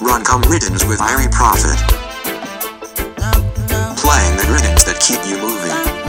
Run come riddance with Irie Prophet. Playing the riddance that keep you moving.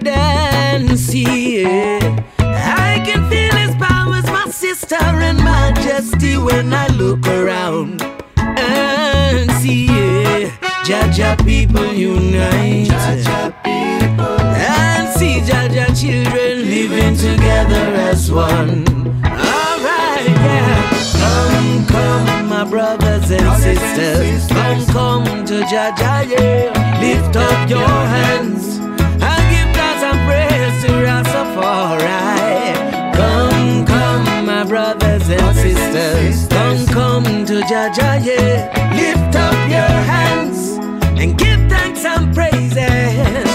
Than yeah. I can feel his powers, my sister, and majesty when I look around and see. Yeah. Jah Jah people unite. And see Jah Jah children living together as one. Alright, yeah. Come, come, my brothers and sisters. Come, come to Jah Jah, yeah. Lift up your hands and give thanks and praise to Rastafari. Come, come, my brothers and sisters. Come, come to Jah Jah, ah, yeah. Lift up your hands and give thanks and praises.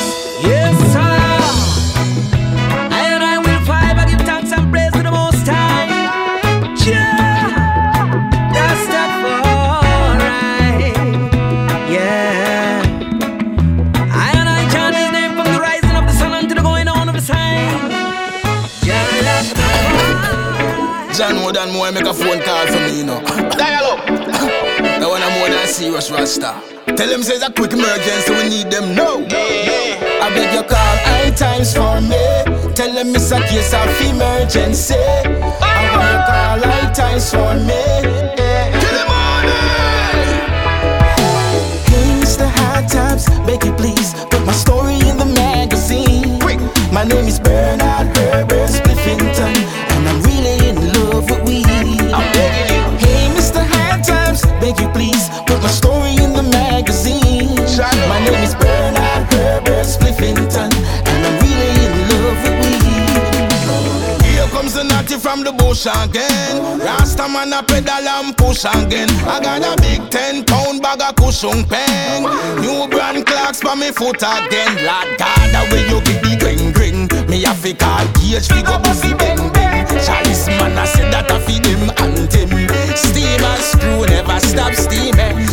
John more than more make a phone call for me, you know. Dial up. that one I'm more than serious Rasta. Tell them say it's a quick emergency, we need them now. I beg you call high times for me. Tell them it's a case of emergency. I beg call high times for me. Kill them Hey, Mr. High Times, beg you please put my story in the magazine. Quick. My name is Bernard Herbert Spliffington, the bush again. Rasta man a pedal and push again. I got a big ten pound bag of cushion pen. New brand clocks for me foot again. Lord God, the way you give me green green. Me a fi call gauge fi go busy bang bang. Charlie's man a said that a fi him anthem. Steam and screw never stop steaming.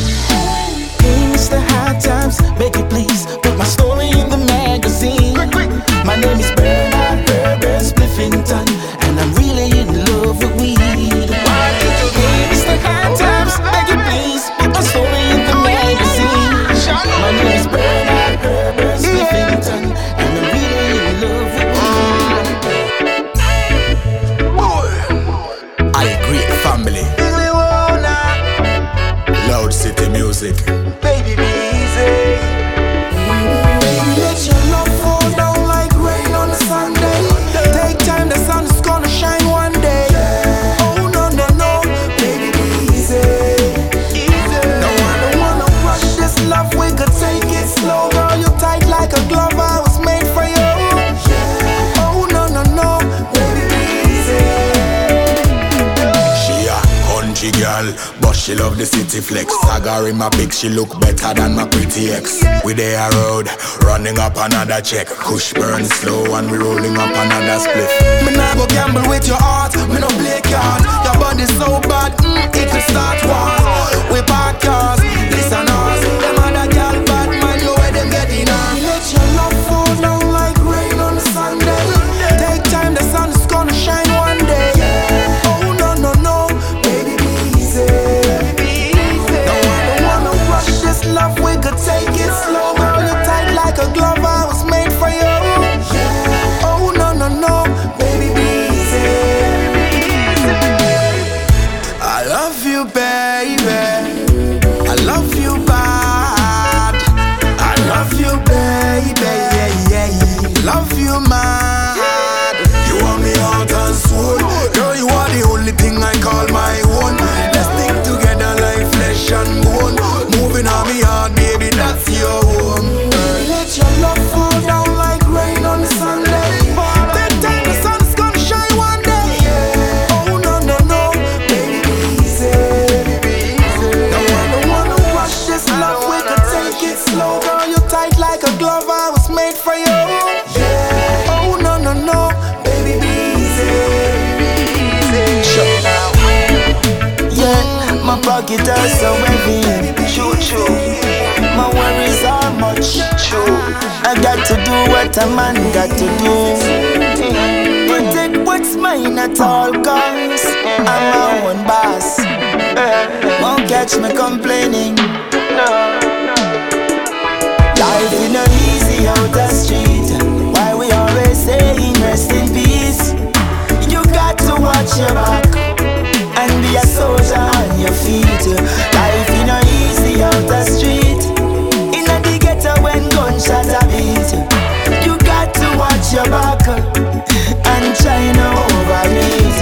Things the hard times, make it please. Put my story in the magazine. My name is Bernard Berber Spliffington. on these the flex. Sagar in my pic, she look better than my pretty ex. We there road, running up another check. Kush burn slow and we rolling up another split. Me nah go gamble with your heart, me no play card. Your body so bad, mm, it could start war. We park are so heavy. Choo choo. My worries are much. True. I got to do what a man got to do. Protect what's mine at all costs. I'm my own boss. Won't catch me complaining. Life in a easy out the street. Why we always saying rest in peace? You got to watch your back and be a soldier on your feet. Life in a easy out the street. In the ghetto when gunshot a beat. You got to watch your back and try no overeat.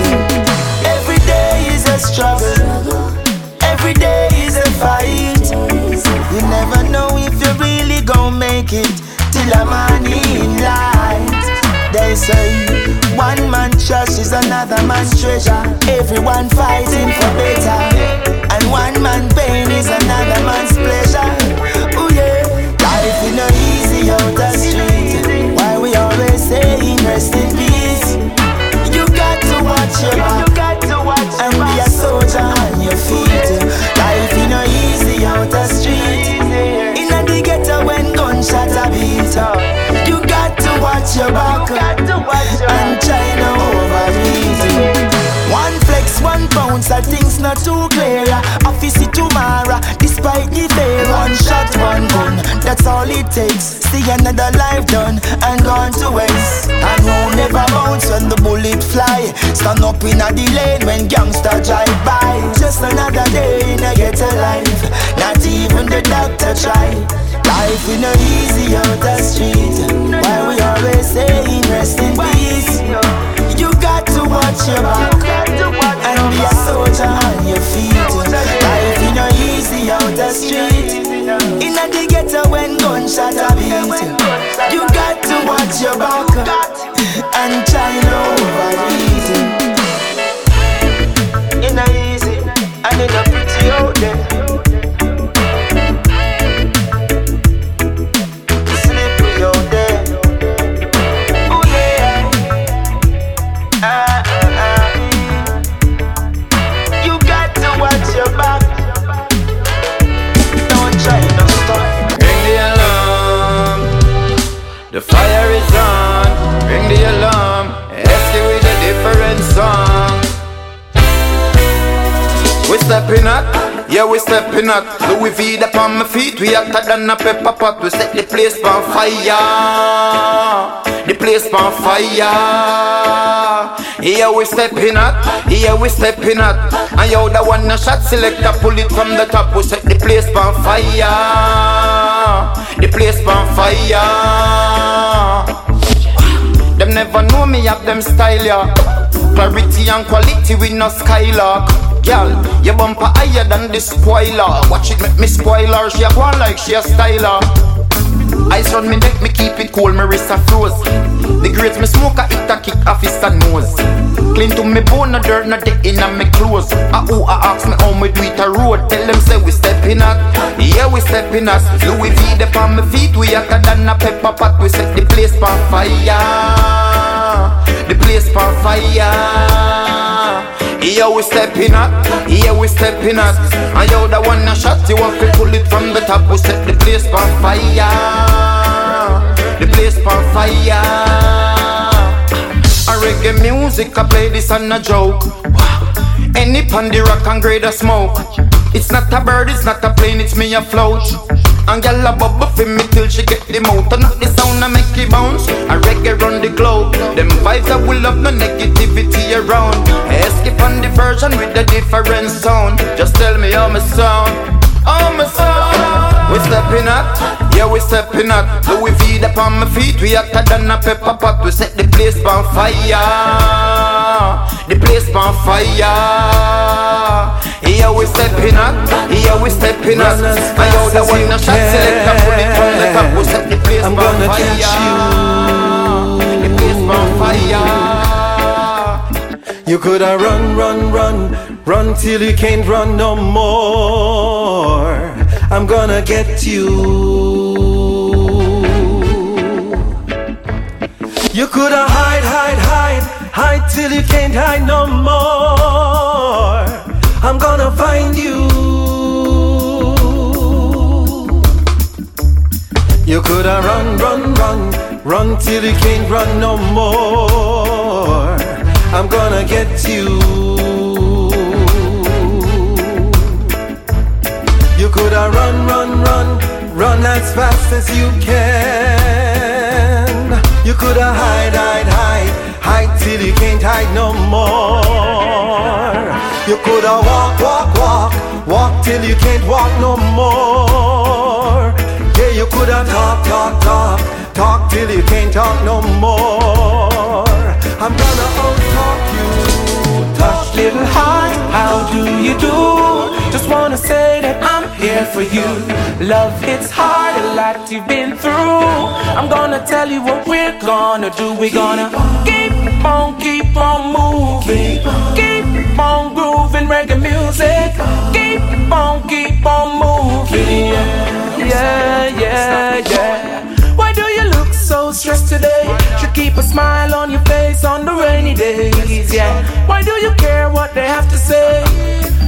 Every day is a struggle. Every day is a fight. You never know if you really gon' make it till a morning light. They say one man trash is another man's treasure. Everyone fighting for better, one man pain is another man's pleasure. Oh yeah, life is no easy out the street. Why we always saying rest in peace? You got to watch your back and be a soldier on your feet. Life is easy out the street. In the ghetto when gunshot a beat. You got to watch your back that things not too clear. Office tomorrow, despite the fear. One shot, one gun, that's all it takes. See another life done and gone to waste. And won't never bounce when the bullet fly. Stand up in a lane when gangster drive by. Just another day in a ghetto life. Not even the doctor try. Life in a easy out the street. Why we always saying rest in peace? You watch your back and be a soldier on your feet. Life in a easy out the street. In a the ghetto when gunshot a beat. You got to watch your back and try no overeat. In a easy and in a pretty out there. Stepping up, yeah we stepping up. Louis V up on my feet, we hotter than a pepper pot. We set the place on fire, the place on fire. Yeah we stepping up, yeah we stepping up. And yo the one a shot selector pull it from the top. We set the place on fire, the place on fire. Them never know me have them style, yeah. Clarity and quality we no skylark. Girl, your bumper higher than the spoiler. Watch it make me spoiler. She a go on like she a styler. Ice run me neck, me keep it cool, me wrist a froze. The grades me smoke, I hit a kick off his nose. Clean to me bone, no dirt, no dick in me clothes. A who a ask me how me do it a road. Tell them say we stepping up, yeah we stepping up. Louis V up on my feet, we hotter than a pepper pot. We set the place on fire, the place on fire. Yeah, we stepping up, yeah, we stepping up. And yo, the one that shot you to pull it from the top. We set the place on fire, the place on fire. A reggae music, I play this on a joke. Any pan the rock and grade a smoke. It's not a bird, it's not a plane, it's me afloat. And gal a bubble for me till she get the mouth And not the sound I make it bounce A reggae run the globe Them vibes that will love, no negativity around Escape on the version with a different sound Just tell me how my sound How my sound We stepping up, yeah we stepping up Louis V up on my feet, we hotter than a pepper pot. We set the place on fire. The place on fire. Yeah we stepping up, yeah we stepping up I know the one that shot select a bullet from the top. We set the place I'm on gonna fire. The place on fire. You coulda run, run, run, run till you can't run no more. I'm gonna get you. You coulda hide, hide, hide, hide till you can't hide no more. I'm gonna find you. You coulda run, run, run, run till you can't run no more. I'm gonna get you. You coulda run, run, run, run as fast as you can. You coulda hide, hide, hide, hide till you can't hide no more. You coulda walk, walk, walk, walk till you can't walk no more. Yeah, you coulda talk, talk, talk, talk till you can't talk no more. I'm gonna out-talk you. Little heart, how do you do? Just wanna say that I'm here for you. Love hits hard, a lot you've been through. I'm gonna tell you what we're gonna do. We're gonna keep on, keep on moving. Keep on grooving reggae music. Keep on, keep on moving. Yeah, yeah, yeah, yeah. Stressed today? Should keep a smile on your face on the rainy days, yeah. Why do you care what they have to say?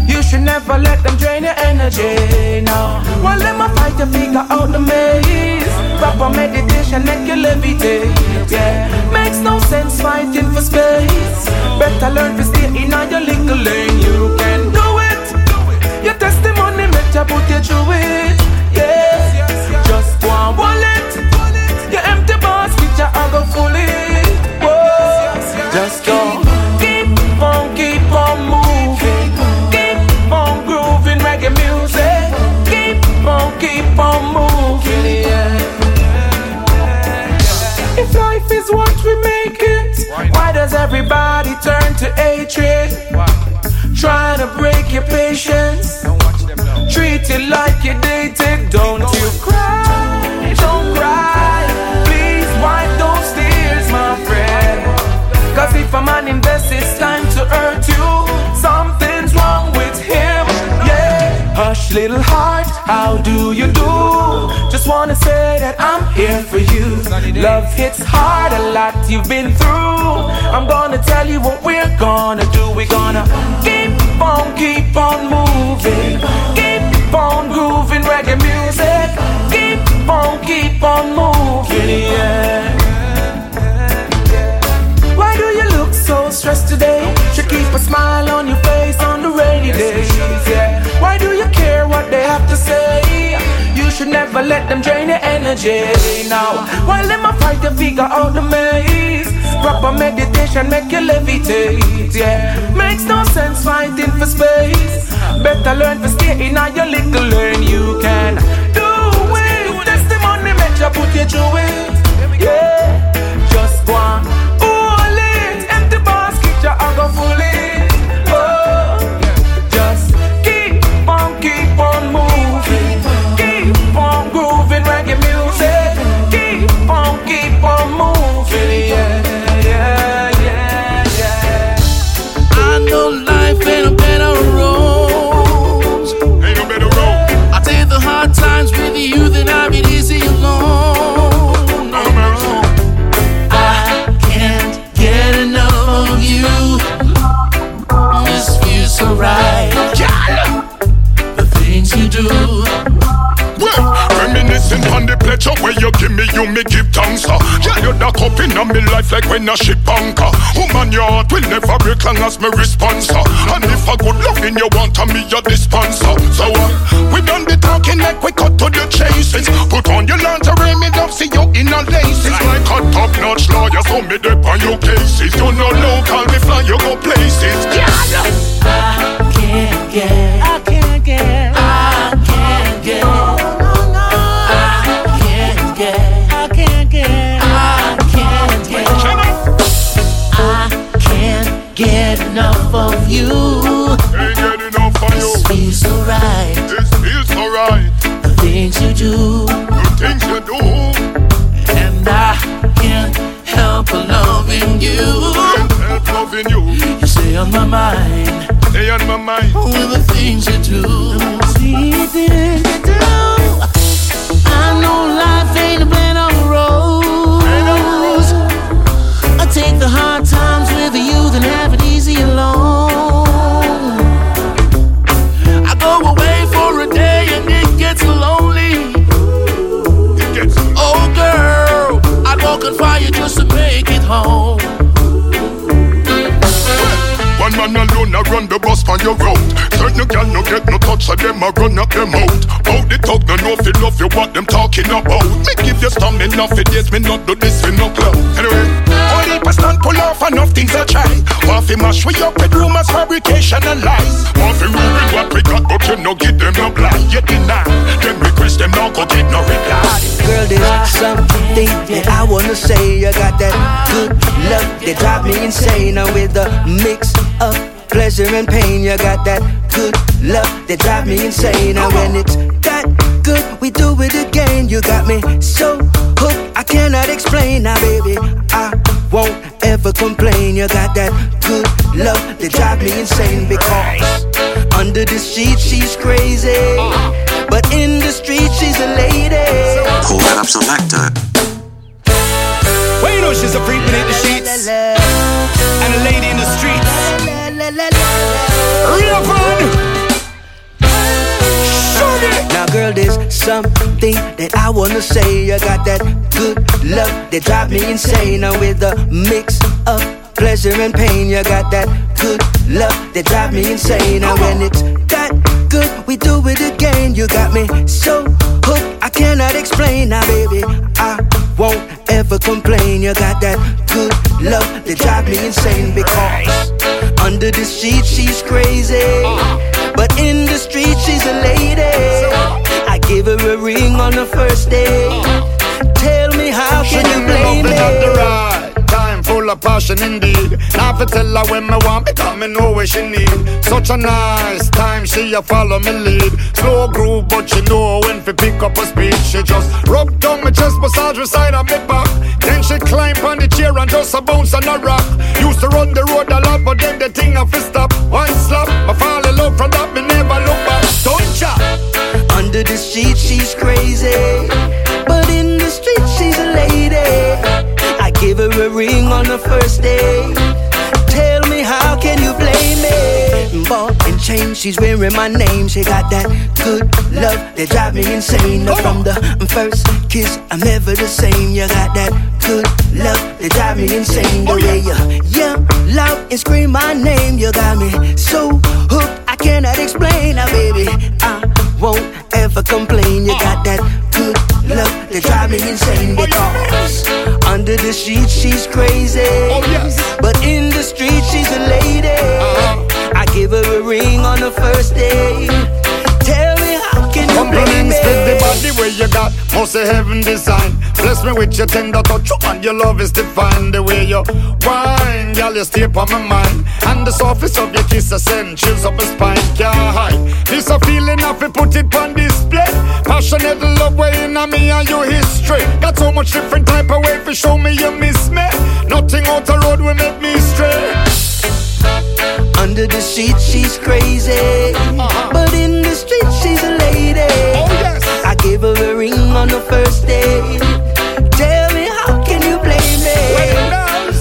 You should never let them drain your energy, no. Well, let me fight to figure out the maze. Proper meditation make you levitate, yeah. Makes no sense fighting for space. Better learn to stay in your little lane. You can do it. Your testimony make you put you through it, yeah. Just go and empty you are go full it. Whoa. Just go. Keep on, keep on moving. Keep on grooving reggae music. Keep on, keep on moving. If life is what we make it, why does everybody turn to hatred? Trying to break your patience. Treat it like you dated. Don't you cry, little heart, how do you do? Just wanna say that I'm here for you. Love hits hard, a lot you've been through. I'm gonna tell you what we're gonna do. We're gonna keep on, keep on moving. Keep on grooving reggae music. Keep on, keep on moving, yeah. Why do you look so stressed today? Keep a smile on your face on the rainy days, yeah. Why do you care what they have to say? You should never let them drain your energy. Now, while them a fight to figure out the maze, proper meditation make you levitate, yeah. Makes no sense fighting for space. Better learn to stay in your little lane. You can do it. Testimony make you put you through it, yeah. Just go on the pleasure where you give me, you me give thanks. Uh. Yeah, you're the cup in me life like when a ship anchor. Woman, your heart will never break long as me response. Uh. And if a good loving you want, to me your dispenser. So uh, we done the talking like we cut to the chases. Put on your lingerie, me love see you in a laces. Like a top notch lawyer, so me dip on your cases. You know local, me fly you go places. Yeah. I can't get. Loving you. Can't help loving you. You stay on my mind Stay on my mind. with the things you do. See things you do. I know life ain't a bed on rose. I run up them out. Out the talk no know if you love you what them talking about. Me give you stamina for days me not do this for no clout. Anyway, only a stand pull off enough things I try. Want fi mash we up with rumors, fabrication and lies. Want fi ruin what we got but you no give them no blind. You deny them request them now go get no reply. Girl, there's something that I wanna say. You got that good love that drive me insane. Now with the mix of pleasure and pain, you got that good love that drive me insane. Now when it's that good, we do it again. You got me so hooked, I cannot explain. Now, baby, I won't ever complain. You got that good love that drive me insane because under the sheet she's crazy, but in the street she's a lady. Pull that up selector. Well, you know she's a freak beneath the sheets Fun. Now, girl, there's something that I wanna say. You got that good love that drive me insane. Now, with a mix of pleasure and pain, you got that good love that drive me insane. Now, when it's that good, we do it again. You got me so hooked, I cannot explain. Now, baby, I won't ever complain. You got that good love that drive me insane because under the sheet she's crazy, but in the street she's a lady. I give her a ring on the first day. Tell me how can you me blame me? Full of passion indeed. Now fi tell her when me want, because me know what she need. Such a nice time, she a follow me lead. Slow groove, but she know when fi pick up a speed. She just rub down my chest, massage the side of me back. Then she climb on the chair and just a bounce on a rock. Used to run the road a lot, but then the thing a fi stop. One slap, I fall in love from that, me never look back. Don't chop. Under the sheet she's crazy, a ring on the first day. Tell me how can you blame me? Ball and chain, she's wearing my name. She got that good love that drive me insane. From the first kiss, I'm never the same. You got that good love that drive me insane. The way you yell loud and scream my name, you got me so hooked I cannot explain. Now, baby, I won't ever complain. You got that good love that drive me insane because under the sheets she's crazy, oh, but in the street she's a lady. Uh-huh. I give her a ring on the first day. Respect the body where you got, must of heaven design. Bless me with your tender touch, and your love is divine. The way you wine, girl, you stay on my mind. And the surface of your kiss, I send chills up my spine. Can't hide. This a feeling, I feel put it on display. Passionate love way in me and your history. Got so much different type of way for show me you miss me. Nothing out the road will make me stray. Under the sheet, she's crazy. Uh-huh. But in the street, she's a lady. Oh gave her a ring on the first day. Tell me, how can you blame me?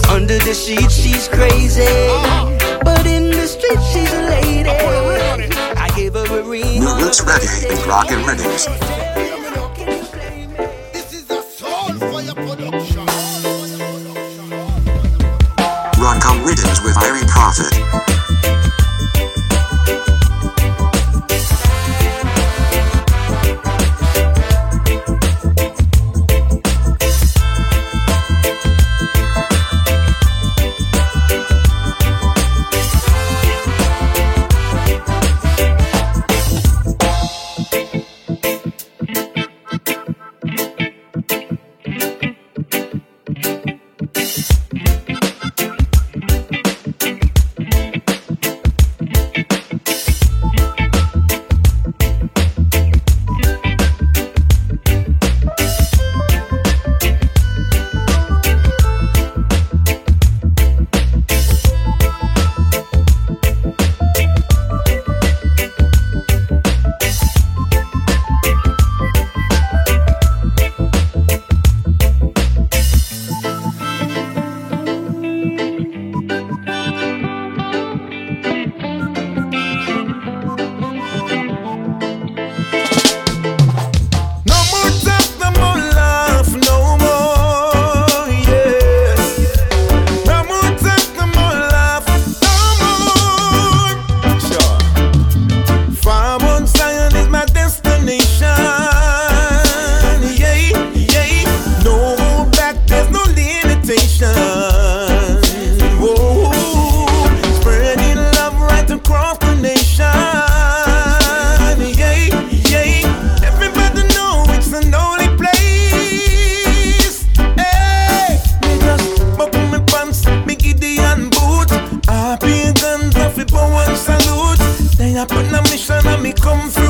Under the sheet, she's crazy. Uh-huh. But in the street, she's a lady. I gave her a ring. New Roots Reggae and Rock and Renegades. Roncom Rhythms with Irie Prophet. I put a mission and me come through.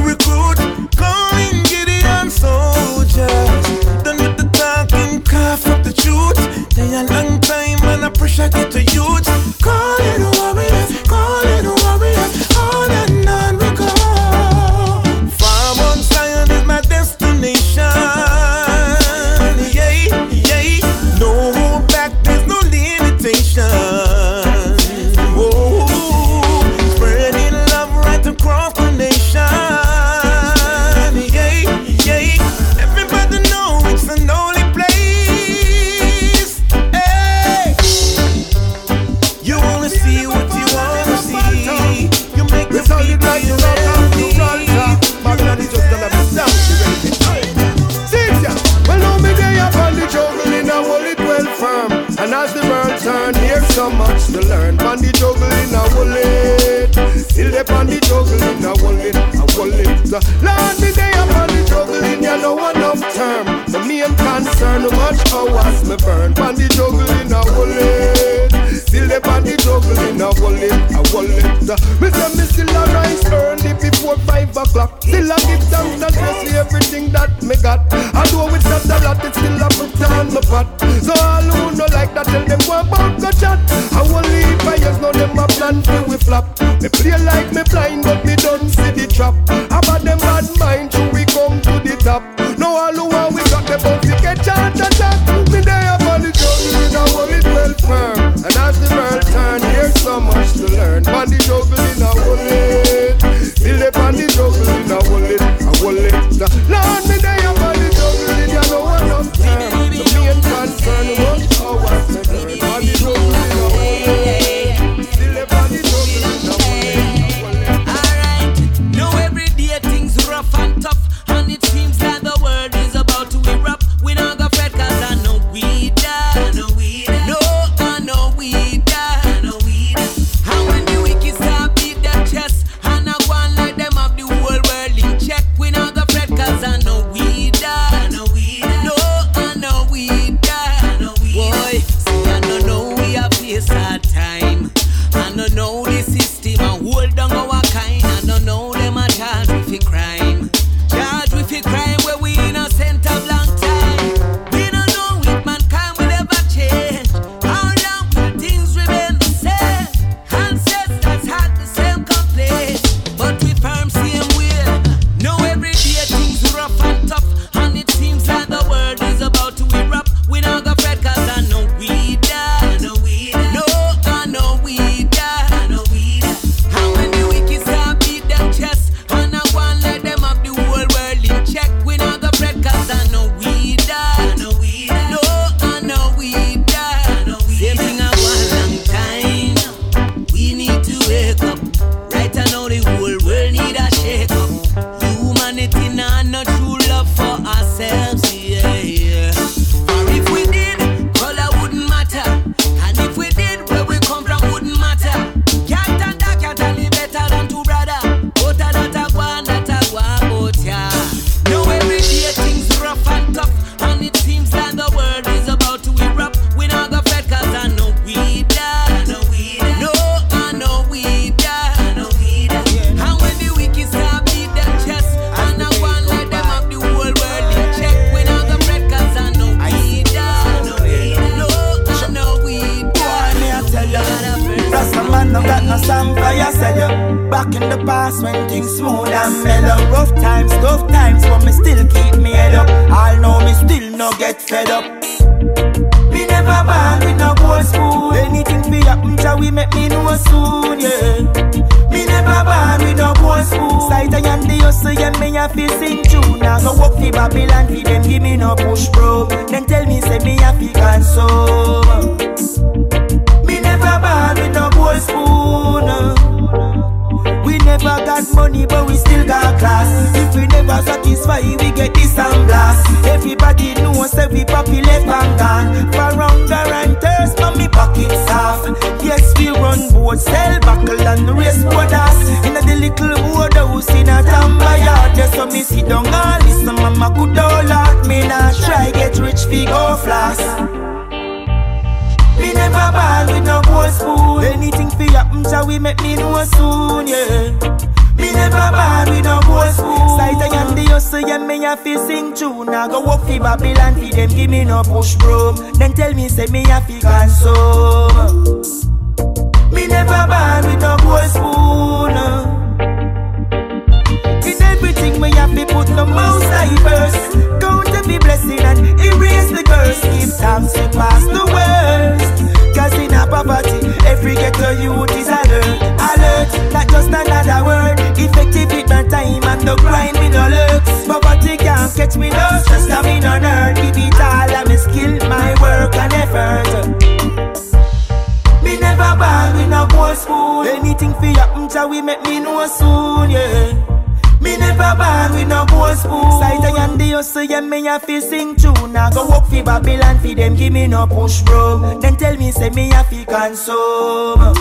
never born with no gold spoon. Sight I and the hustle, yeah, me a fi sing tune. I go walk fi Babylon fi them, give me no push from. Then tell me, say me a fi consume.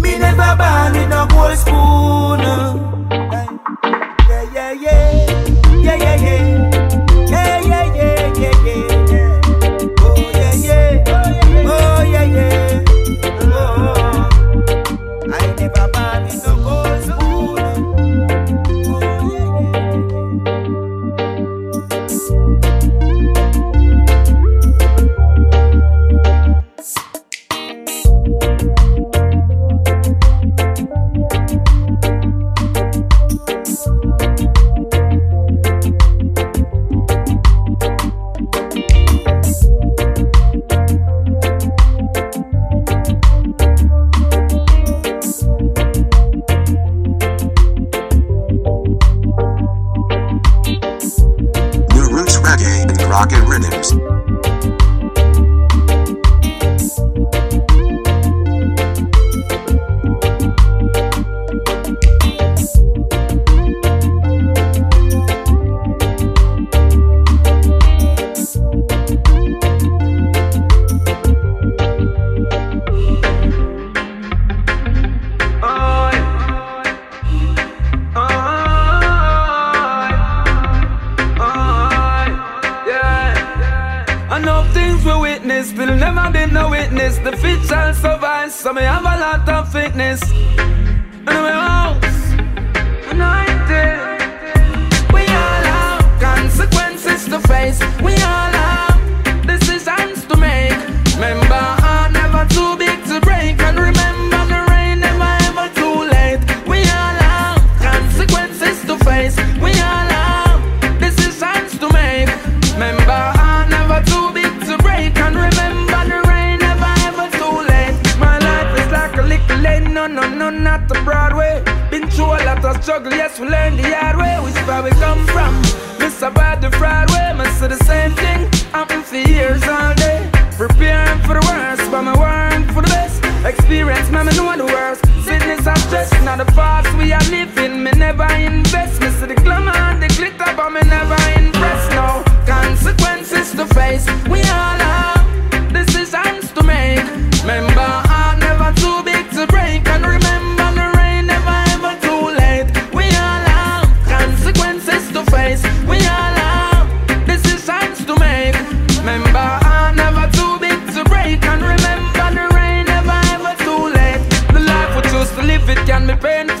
Me never born with no gold spoon. Yeah, yeah, yeah, yeah, yeah, yeah.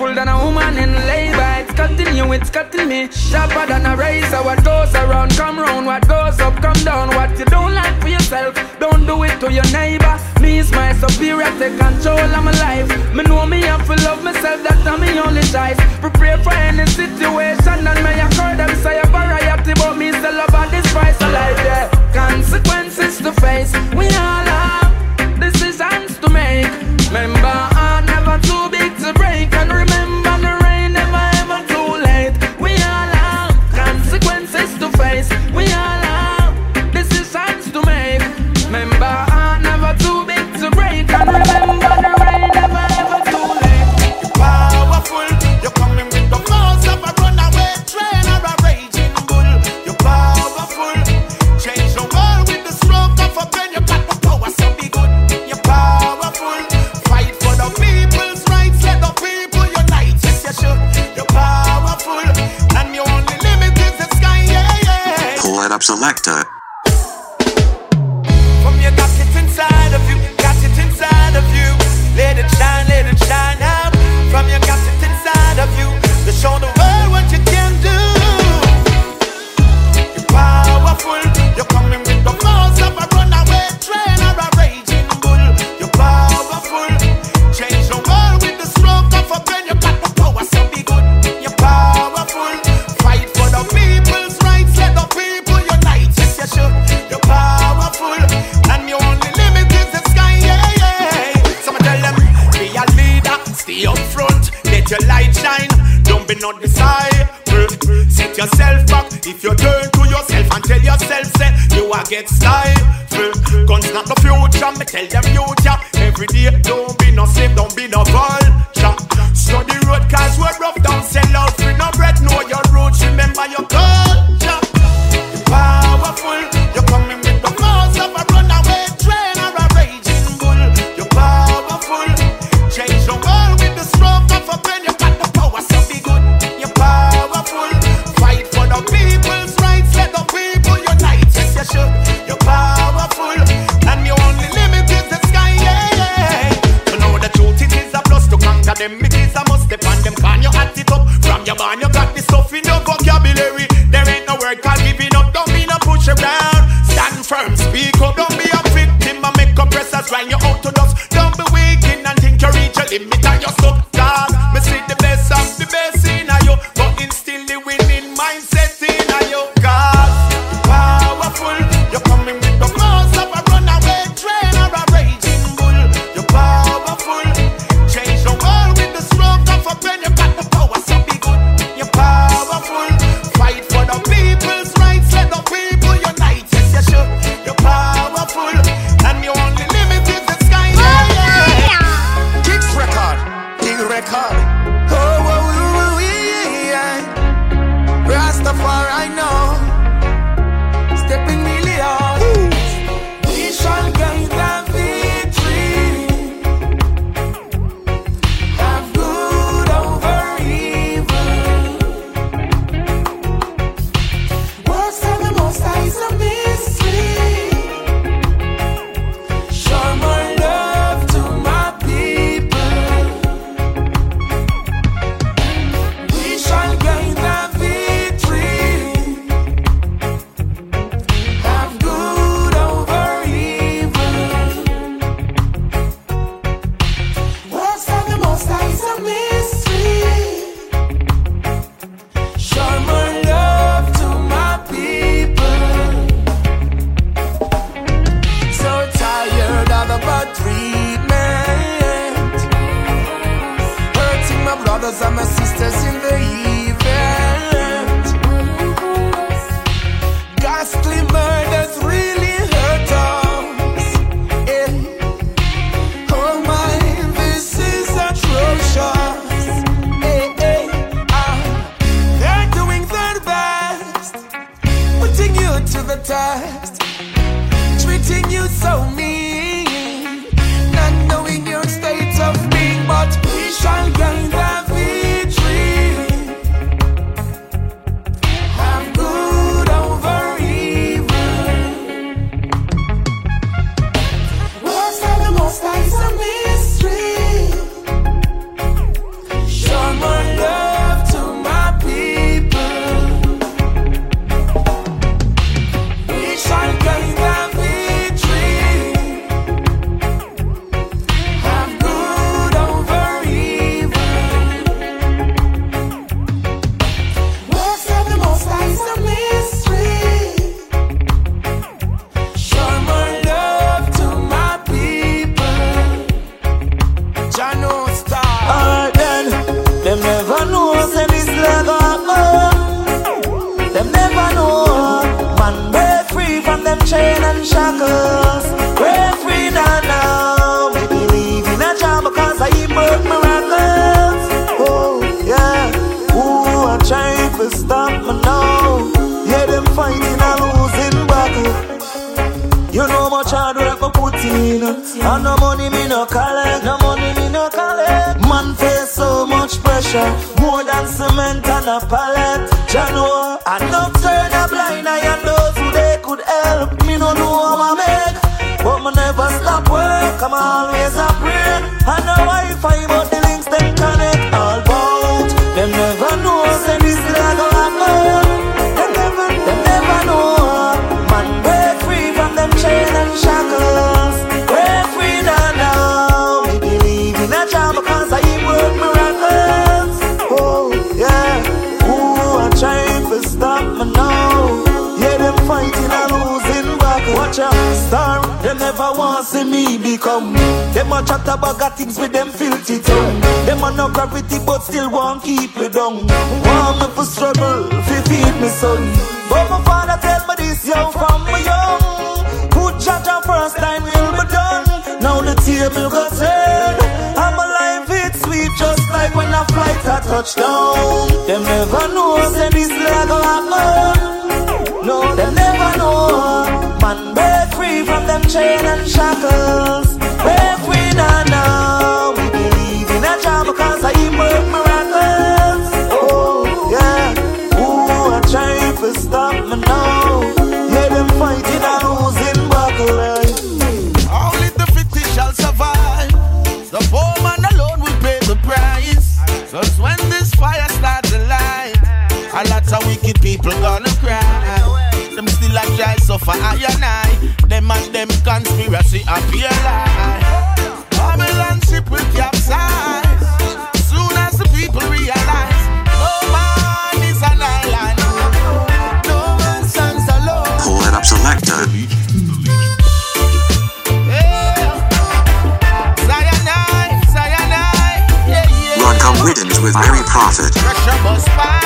powerful than a woman in labor. It's cutting you, it's cutting me. Sharper than a razor. What goes around, come round. What goes up, come down. What you don't like for yourself, don't do it to your neighbor. Me is my superior, take control of my life. Me know me have to love myself, that's not me only choice. Prepare for any situation that may occur. Them say a variety, but me still about this price of life. Yeah, consequences to face. We all have decisions to make. Remember. And no money me no collect No money me no collect Man face so much pressure. More than cement and a pallet me become Them a chat about got things with them filthy tongue. Them a no gravity but still want keep me down. Want me for struggle fi feed me son. But my father tell me this young from me young. Put judge on first time will be done. Now the table got turned I'm alive it's sweet just like when a flight a touchdown. Them never know say this a happen. No them from them chain and shackles Break free now now We believe in a job because I work miracles Oh yeah Ooh I try to stop me now Yeah them fighting a losing battle. Only the fittest shall survive. The poor man alone will pay the price. Cause when this fire starts to light, a lot of wicked people gonna cry. Them still a try suffer I and I. Them conspiracy appear lie. Babylon ship will capsize. Soon as the people realize, no man is an island. No man stands alone. Pull it up selector. Cyanide, cyanide, yeah, yeah. Run come Widdens with Irie Prophet.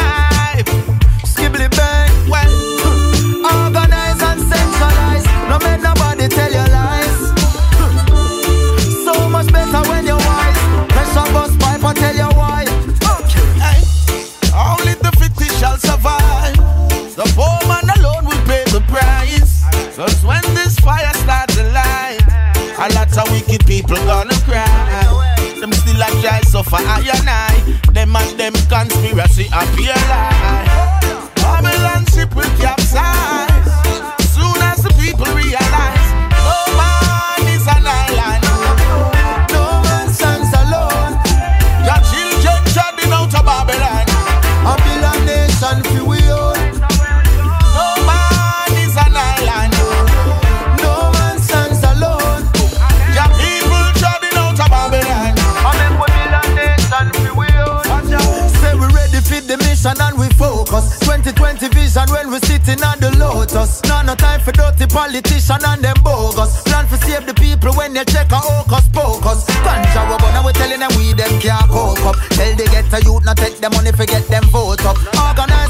People gonna cry. Them still a try suffer I and I. Them and them conspiracy appear lie. Babylon ship politician and them bogus. Plan for save the people when they check a hocus pocus. Ganja we burn we telling them we them can't cope up. Tell they get a youth not take them money for get them vote up. Organize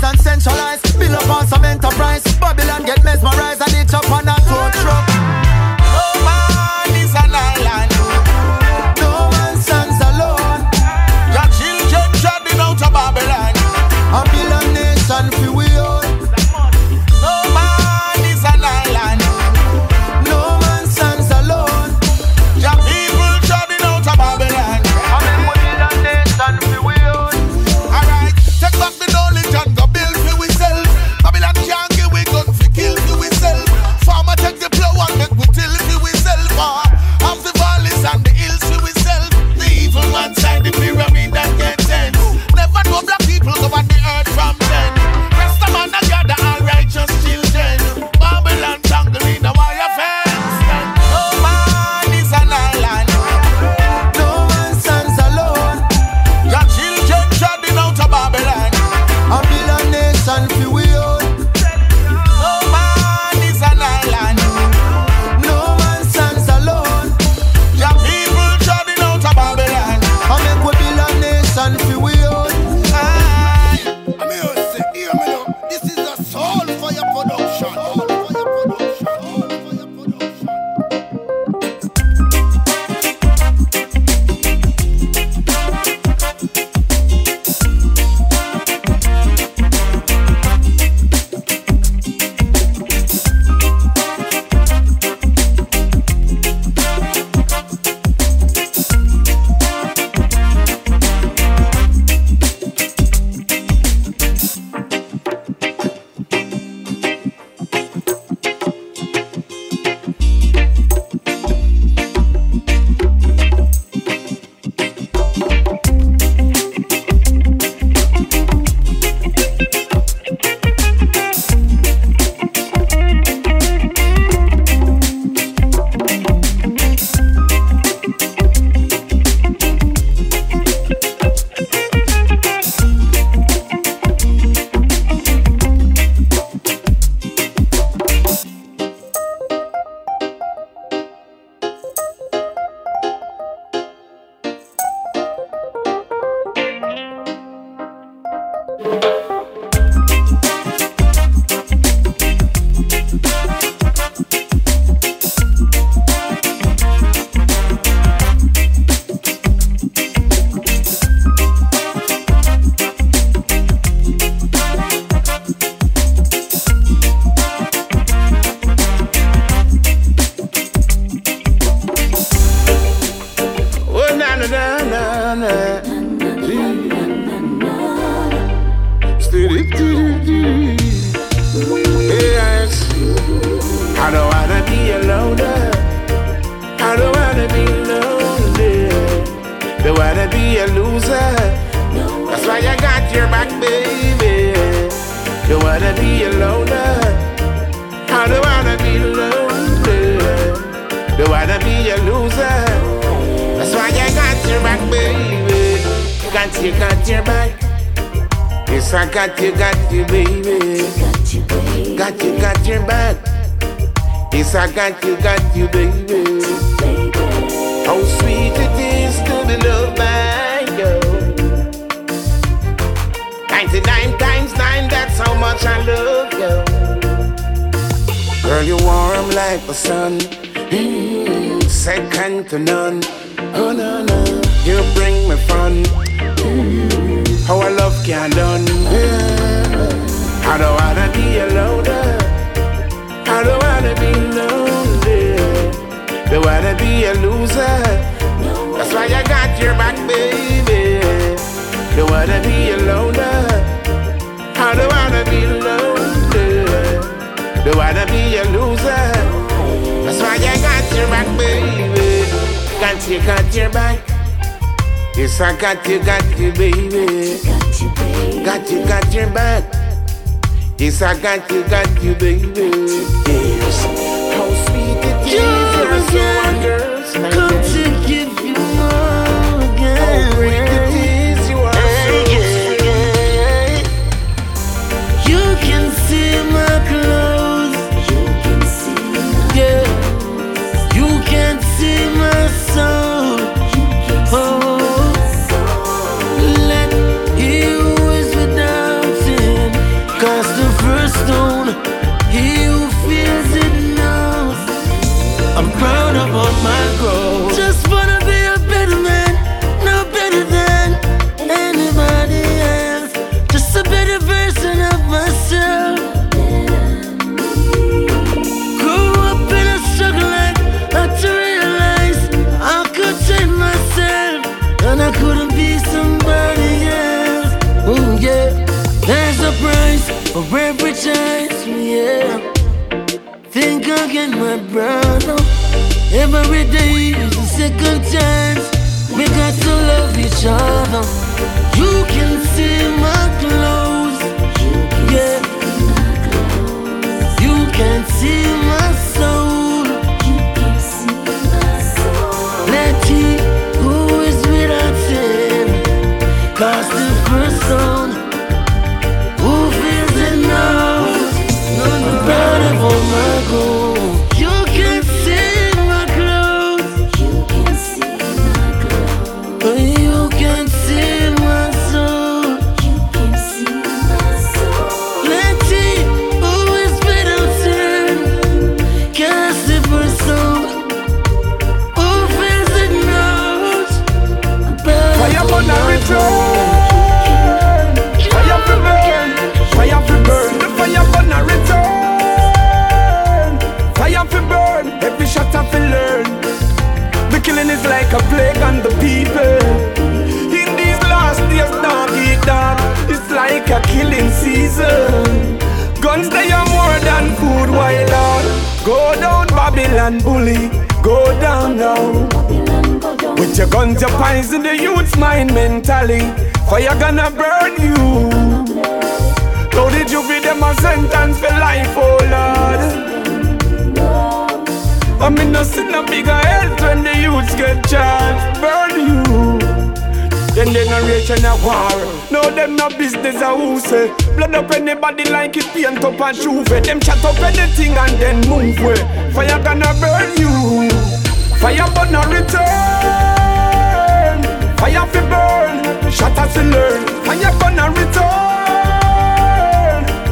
Got you, got my. Every day is a second chance. We got to love each other. You can see my clothes. Yeah. You can see Guns they are more than food, while on. Go down Babylon bully. Go down now. With your guns, your you poison the youth's mind mentally. Fire gonna burn you. How did you be them a sentence for life, oh Lord? I mean, no sin a bigger health when the youths get charged. Burn you. Then generation a war. No, them no business a who say. Blood up anybody like it paint up and juve. Them chat up anything and then move way. Fire gonna burn you. Fire but no return. Fire fi burn. Shot as you learn. Fire no return.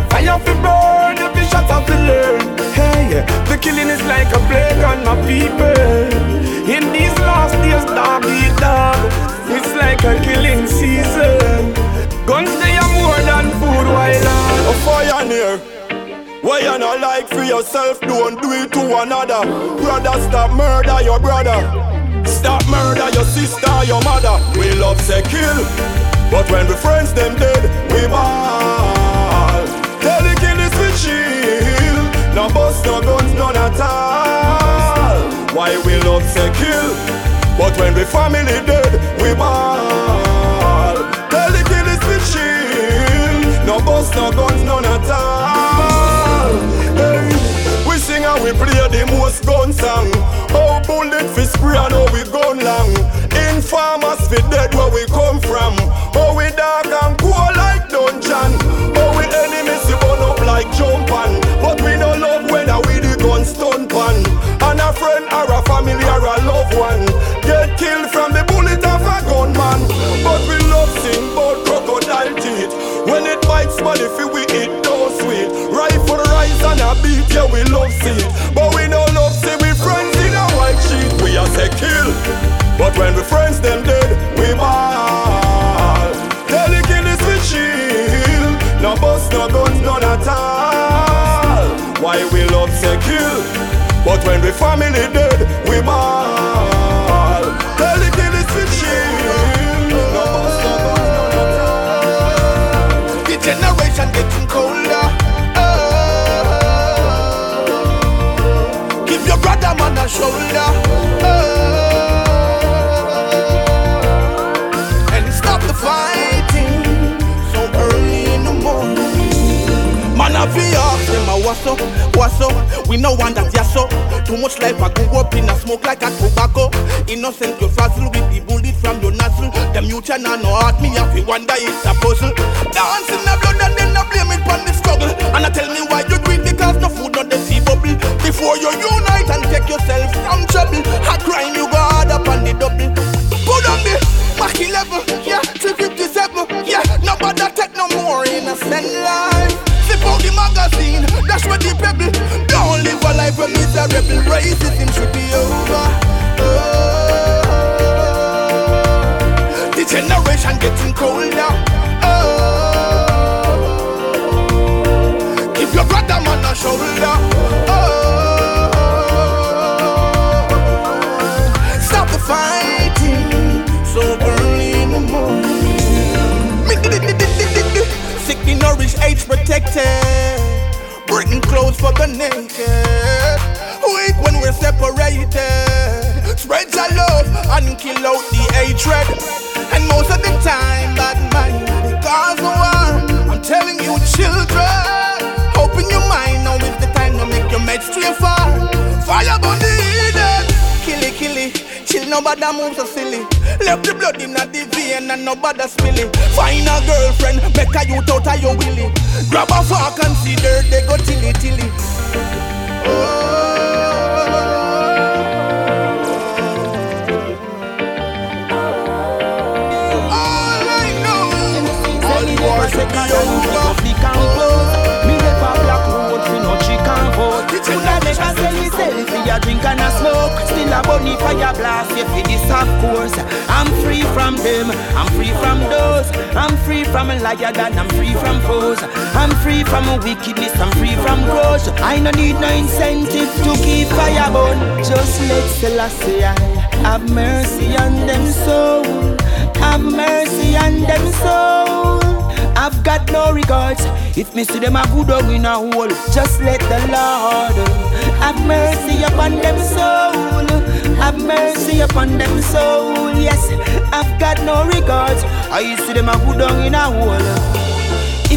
Fire fi burn. Every shot as you learn. Hey, the killing is like a plague on my people. In these last days, dog eat dog like a killing season. Guns they are more than food Why I'm a pioneer. Why you not like for yourself? Don't do it to another. Brother, stop murder your brother. Stop murder your sister, your mother. We love to kill, but when the friends them dead, we ball. Tell the killers we chill. No bust, no guns, none at all. Why we love to kill, but when the family dead. Spray and how we gone long. Informers fi dead where we come from. How we dark and cool like dungeon. How we enemies we burn up like jump on. But we no love whether we the gun stun pan. And a friend or a family or a loved one get killed from the bullet of a gunman. But we love sing about crocodile teeth. When it bites body fi we eat those sweet. Rifle rise and a beat, yeah we love see. But say kill. But when we friends them dead, we ball. Tell the killers we chill. No bust, no guns, none at all. Why we love say kill. But when we family dead, a shoulder. Oh. And stop the fighting so early in the morning. Man, I be ask them a what's up, what's up. We no one that yes up. Too much life I go up in a smoke like a tobacco. Innocent you frazzle with the bullet from your nostril. Them you channel no heart me if you wonder it's a puzzle. Dance in the blood and then I blame it on the struggle. And I tell me why you do it because no food on bubble. Before you unite and take yourself from trouble, a crime you go hard up on the double. Put on the Mach 11, yeah, 357, yeah. Nobody take no more innocent life. Zip out the magazine, that's where the pebble. Don't live a life of miserable. Racism should be over. Oh, the generation getting colder. Oh, keep your brother man a shoulder. Oh, age protected. Bringing clothes for the naked. Weak when we're separated. Spread your love and kill out the hatred. And most of the time, bad mind cause the war. I'm telling you, children, open your mind now is the time to make your meds stray far. Fire burn it. Nobody move so silly. Left the blood in the vein and nobody spill it. Find a girlfriend, make a youth out of your willy. Grab a fork and see dirt, they go tilly tilly. Oh. All I know, all never sell sell fi a drink and a smoke. Still a bunny fire blast you fi this of course. I'm free from them, I'm free from those. I'm free from a liar and I'm free from foes. I'm free from wickedness, I'm free from grudge. I no need no incentive to keep fire burn. Just let Selassie have mercy on them soul. Have mercy on them soul. I've got no regards. If me see them a good dog in a hole, just let the Lord have mercy upon them soul. Have mercy upon them soul. Yes, I've got no regards. I see them a good dog in a hole.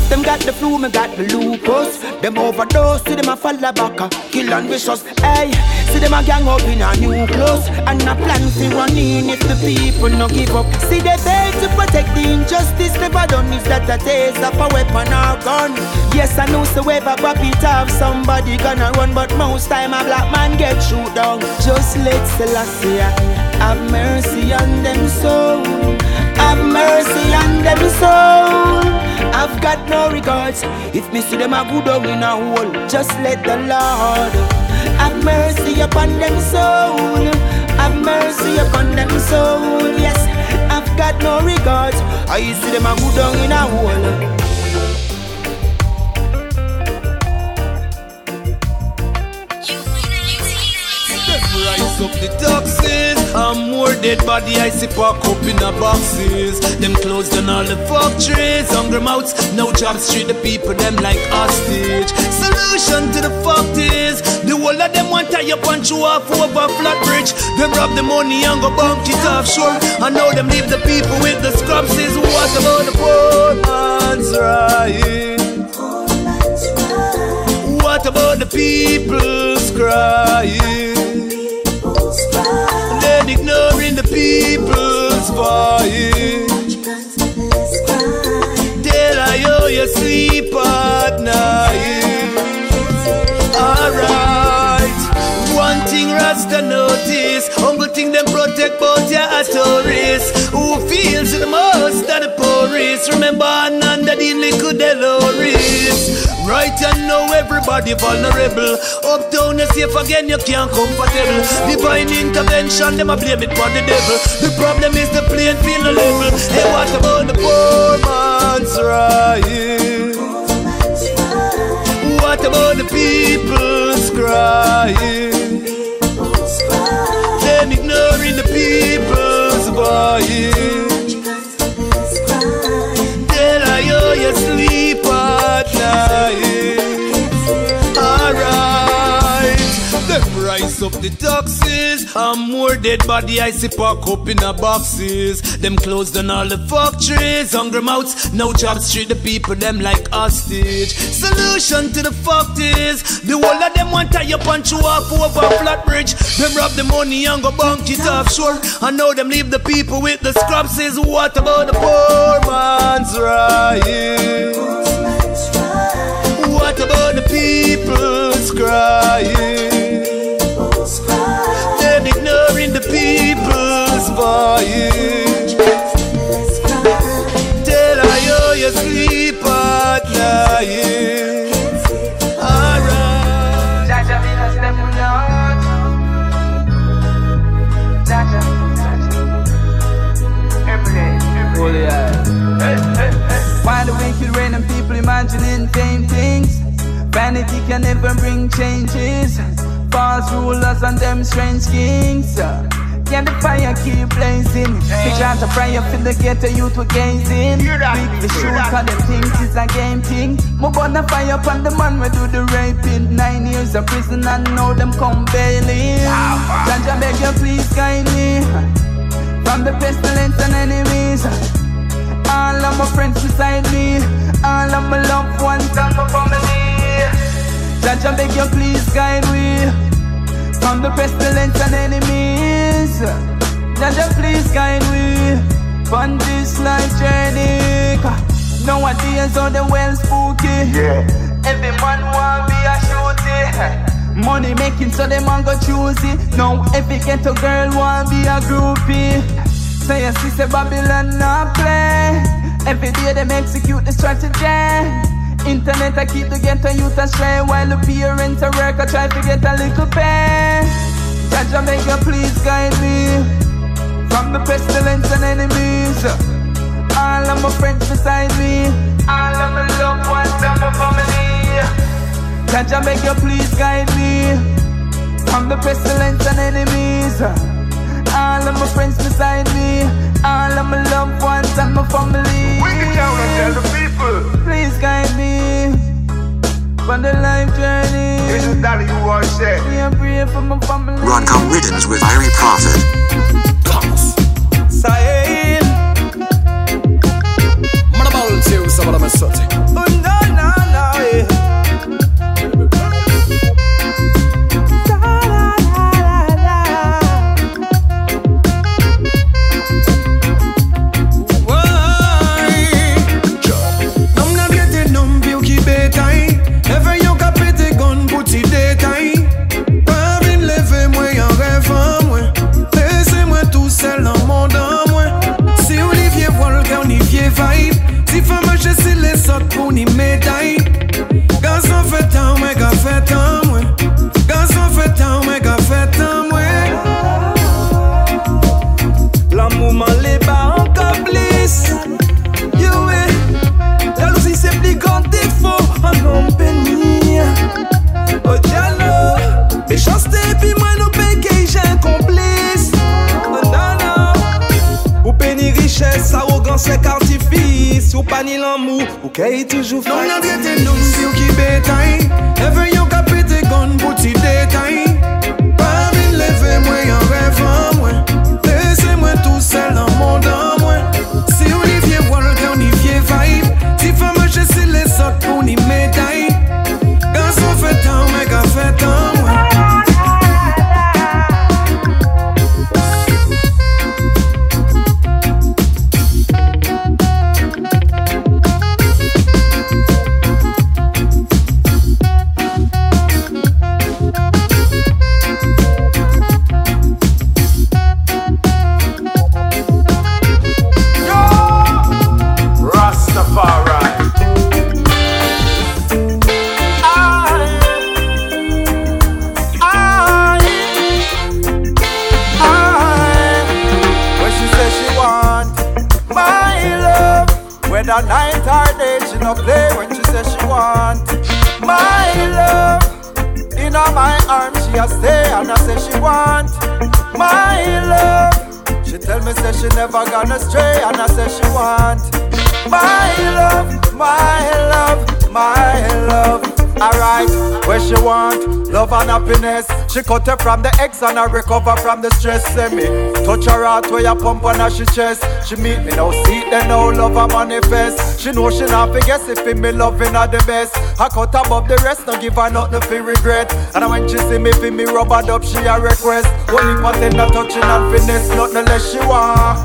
Them got the flu, me got the lupus. Them overdose, see them a fall back, kill and vicious. Hey, see them a gang up in a new clothes and a plan to run in if the people no give up. See they beg to protect the injustice never done. Is that a taste of a weapon or gun? Yes, I know so ever pop it off, somebody gonna run, but most time a black man get shoot down. Just let Selassie have mercy on them soul. Have mercy on them soul. I've got no regards. If me see them a good dog in a hole, just let the Lord have mercy upon them soul. Have mercy upon them soul. Yes, I've got no regards. I see them a good dog in a hole. Rise up the toxin And more dead body I see pack up in the boxes. Them closed down all the factories, hungry mouths, no jobs, treat the people them like hostage. Solution to the fact is, the whole of them want tie up and chew off over flat bridge. Them rob the money and go bunk it offshore. I know them leave the people with the scrubs. Is what about the poor man's right? What about the people's crying? Then ignoring the people's voice. Till I owe you sleep at night. Alright. One thing Rasta notice, humble thing them protect both as tourists. Who feels the most of the poorest? Remember under the liquid Deloris. Right and now everybody vulnerable. Uptown is safe again, you can't comfortable. Divine intervention, them a blame it for the devil. The problem is the plane feel the level. Hey, what about the poor man's right? What about the people's crying? Them ignoring the people's voice. Up the taxes. And more dead body I see pack up in the boxes. Them closed down all the factories. Hungry mouths, no jobs, treat the people them like hostage. Solution to the fact is, the whole of them want tie up and chew off over flat bridge. Them rob the money and go bunk it offshore. I know them leave the people with the scraps. Is what about the poor man's right? What about the people's crying? People's voice. Till I owe you sleep at night. Alright. Jah Jah, me not step out. Jah Jah, Jaja. Every day, every day. Why the wicked rain and people imagining vain things? Vanity can never bring changes. False rulers and them strange kings. Can the fire keep blazing? Chant of prayer for the ghetto youth were gazing. Big the shoot, cause them think it's a game thing. Mo burn the fire upon the man we do the raping. Nine years of prison and now them come bailing. Jah Jah beg you please guide me from the pestilence and enemies. All of my friends beside me, all of my loved ones and my family. I beg you, please guide me from the pestilence and enemies. Judge, please guide me on this life journey. Nowadays, all the well spooky. Yeah. Every man want be a shooty. Money making, so them man go choose it. Now every ghetto girl want be a groupie. Say a sister Babylon not play. Every day them execute the strategy. Internet I keep the ghetto youth astray while the parents I work I try to get a little pay. Beg you please guide me from the pestilence and enemies. All of my friends beside me, all of my loved ones and my family. Beg you please guide me from the pestilence and enemies. All of my friends beside me, all of my loved ones and my family. We can tell and tell the people. Please guide me on the life journey. This is are said. Yeah, pray for my family. Rodcom Riddens with Irie Prophet. Kijk, het is zo vaak. Nou, dat het een doen, silky bedtime. Cut her from the ex and I recover from the stress. Say me touch her heart where you pump on her she chest. She meet me now, see it, then now love her manifest. She know she not forget if it me loving her the best. I cut above the rest, no give her nothing for regret. And when she see me feel me rub her up, she a request. Only for tender touching and finesse, nothing less she want.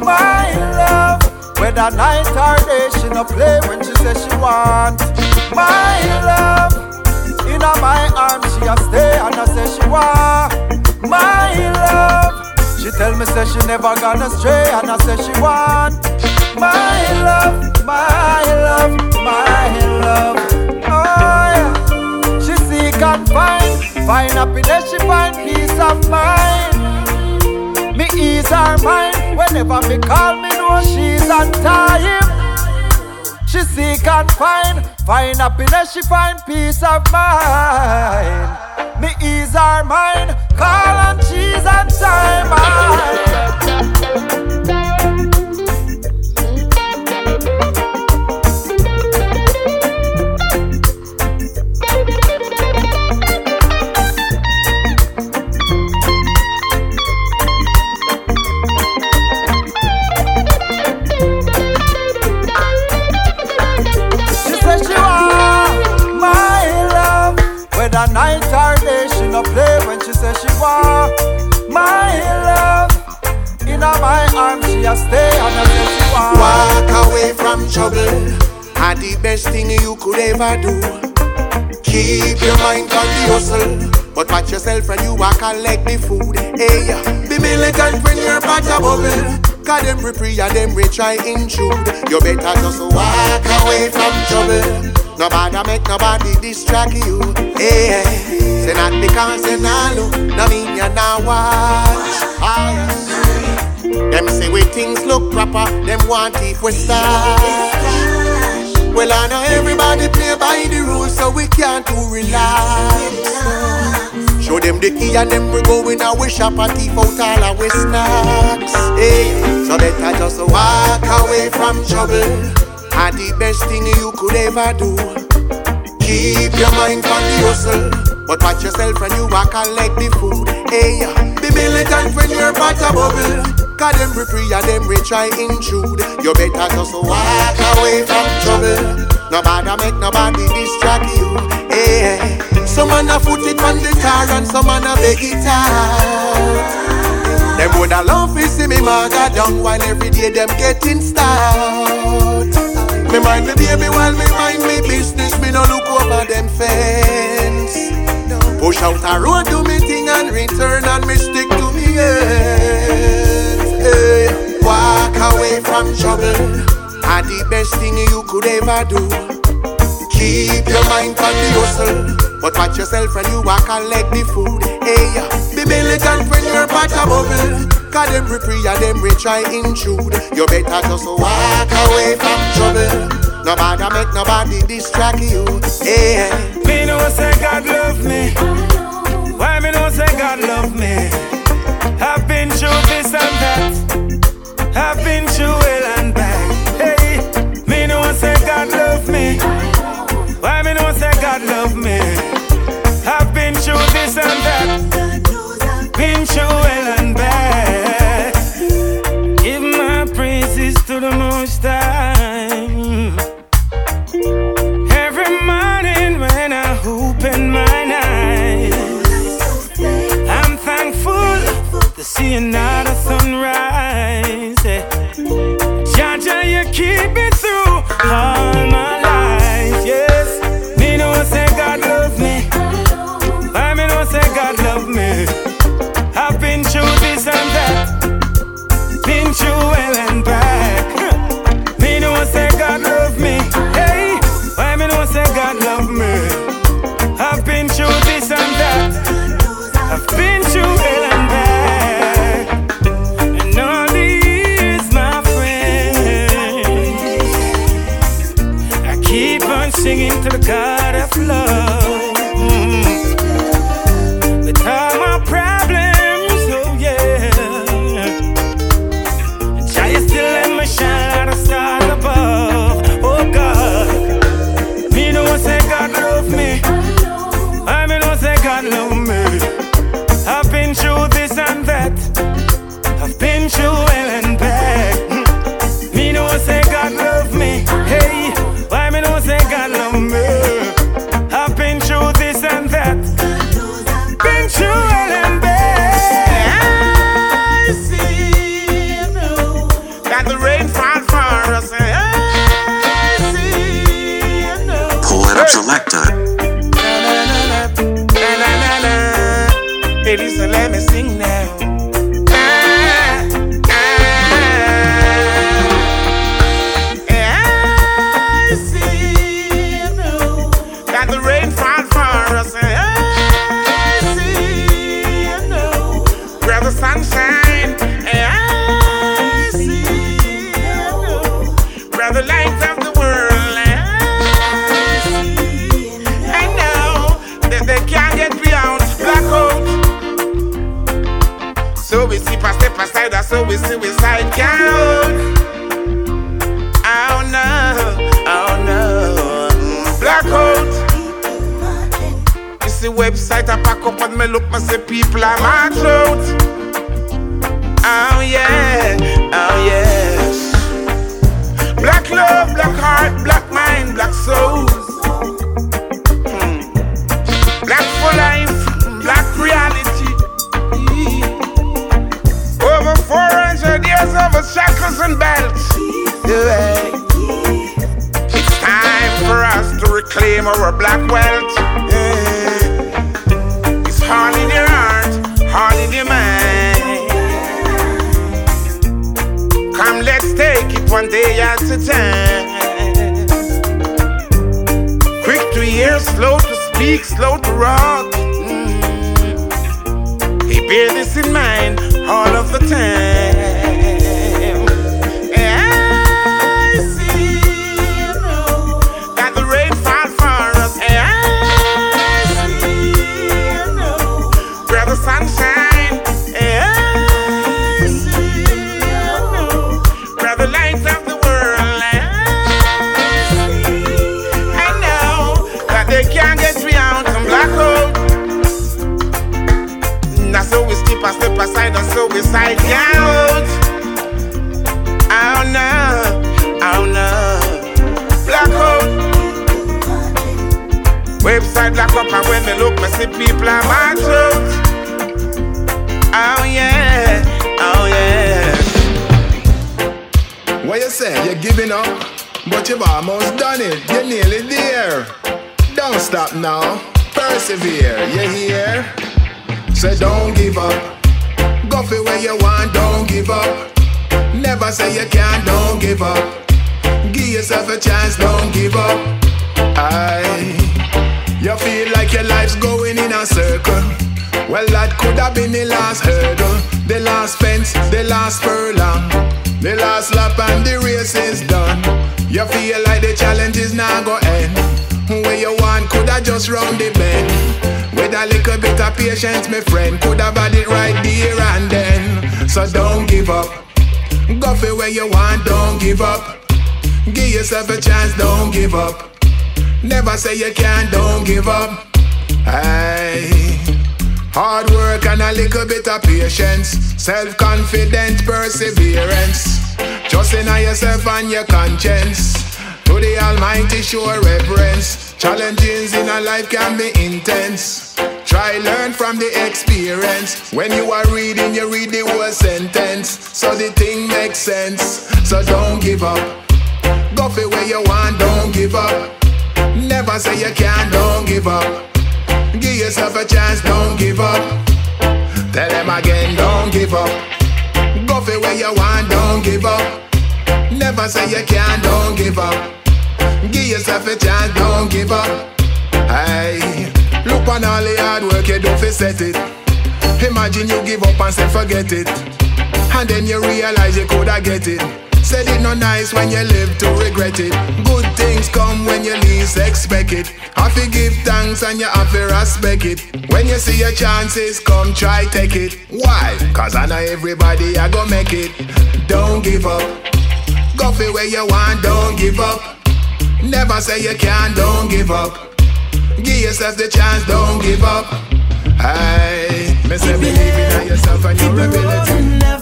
My love. Whether night or day, she no play when she says she want my love. In my arms, she a stay I say she want my love. She tell me say she never gonna stray and I say she want my love, my love, my love. Oh yeah. She seek and find, find happiness, she find peace of mind. Me ease her mind whenever me call me know she's on time. She seek and find, find happiness, she find peace of mind. Me ease our mind, call and she's on time. When she want my love. In my arms, she a stay and I say she want. Walk away from trouble. And the best thing you could ever do. Keep your mind on the hustle. But watch yourself when you walk collect the food. Hey, be militant when you're part of bubble. Cause them free and them rich try intrude. You better just walk away from trouble. Nobody make nobody distract you. Hey, say not because you not look, no mean you not watch. Ah. Them say we things look proper, them want if we start. Well, I know everybody play by the rules, so we can't too relax. Show them the key and them we go in our shop and thief out all our snacks. Hey, so better just walk away from trouble. And the best thing you could ever do. Keep your mind on the hustle. But watch yourself when you walk and like the food. Hey, be militant when you're part of bubble. Cause them be free and them we try intrude. You better just walk away from trouble. Nobody make nobody distract you. Hey, some man a foot it on the car and some man a beg it out. Them woulda love to see me maga down while every day them getting stout. Me mind me baby while me mind me business. Me no look over them fence. Push out a road do me thing and return and me stick to me ends. Hey, walk away from trouble. And the best thing you could ever do. Keep your mind on the hustle. But watch yourself when you walk and let the food. Hey, be militant when you're part of. Cause them we pray and them we try intrude. You better just walk away from trouble. Nobody make nobody distract you. Yeah. Me no say God love me. Why me no say God love me? I've been through this and that. I've been through hell and back. Hey, me no say God love me. Why me no say God love me? I've been through this and that. Been through hell and to see See website I pack up and me look, me see people are march out. Oh yeah, oh yes. Black love, black heart, black mind, black souls. Hmm. Black for life, black reality. Over 400 years of shackles and belts. It's time for us to reclaim our black wealth. Yeah. All in your heart, all in your mind. Come, let's take it one day at a time. Quick to hear, slow to speak, slow to rock. Mm. He bear this in mind all of the time. And when they look, me see people are march out. Oh yeah, oh yeah. What you say? You're giving up, but you've almost done it. You're nearly there. Don't stop now. Persevere. You hear? Say don't give up. Go for where you want. Don't give up. Never say you can't. Don't give up. Give yourself a chance. Don't give up. I. You feel like your life's going in a circle. Well, that could have been the last hurdle, the last fence, the last furlong, the last lap, and the race is done. You feel like the challenge is now go end. Where you want could have just round the bend. With a little bit of patience, my friend, could have had it right there and then. So don't give up. Go for where you want, don't give up. Give yourself a chance, don't give up. Never say you can't, don't give up. Hey. Hard work and a little bit of patience. Self confident perseverance. Trust in yourself and your conscience. To the Almighty, show reverence. Challenges in a life can be intense. Try learn from the experience. When you are reading, you read the whole sentence. So the thing makes sense. So don't give up. Go for where you want, don't give up. Never say you can't, don't give up. Give yourself a chance, don't give up. Tell them again, don't give up. Go for where you want, don't give up. Never say you can't, don't give up. Give yourself a chance, don't give up. Hey, look on all the hard work you do for set it. Imagine you give up and say forget it. And then you realize you coulda get it. Said it no nice when you live to regret it. Good things come when you least expect it. Have to give thanks and you have to respect it. When you see your chances come, try take it. Why? Cause I know everybody I go make it. Don't give up. Go for where you want, don't give up. Never say you can't, don't give up. Give yourself the chance, don't give up. Hey, me say believe in yourself and your ability.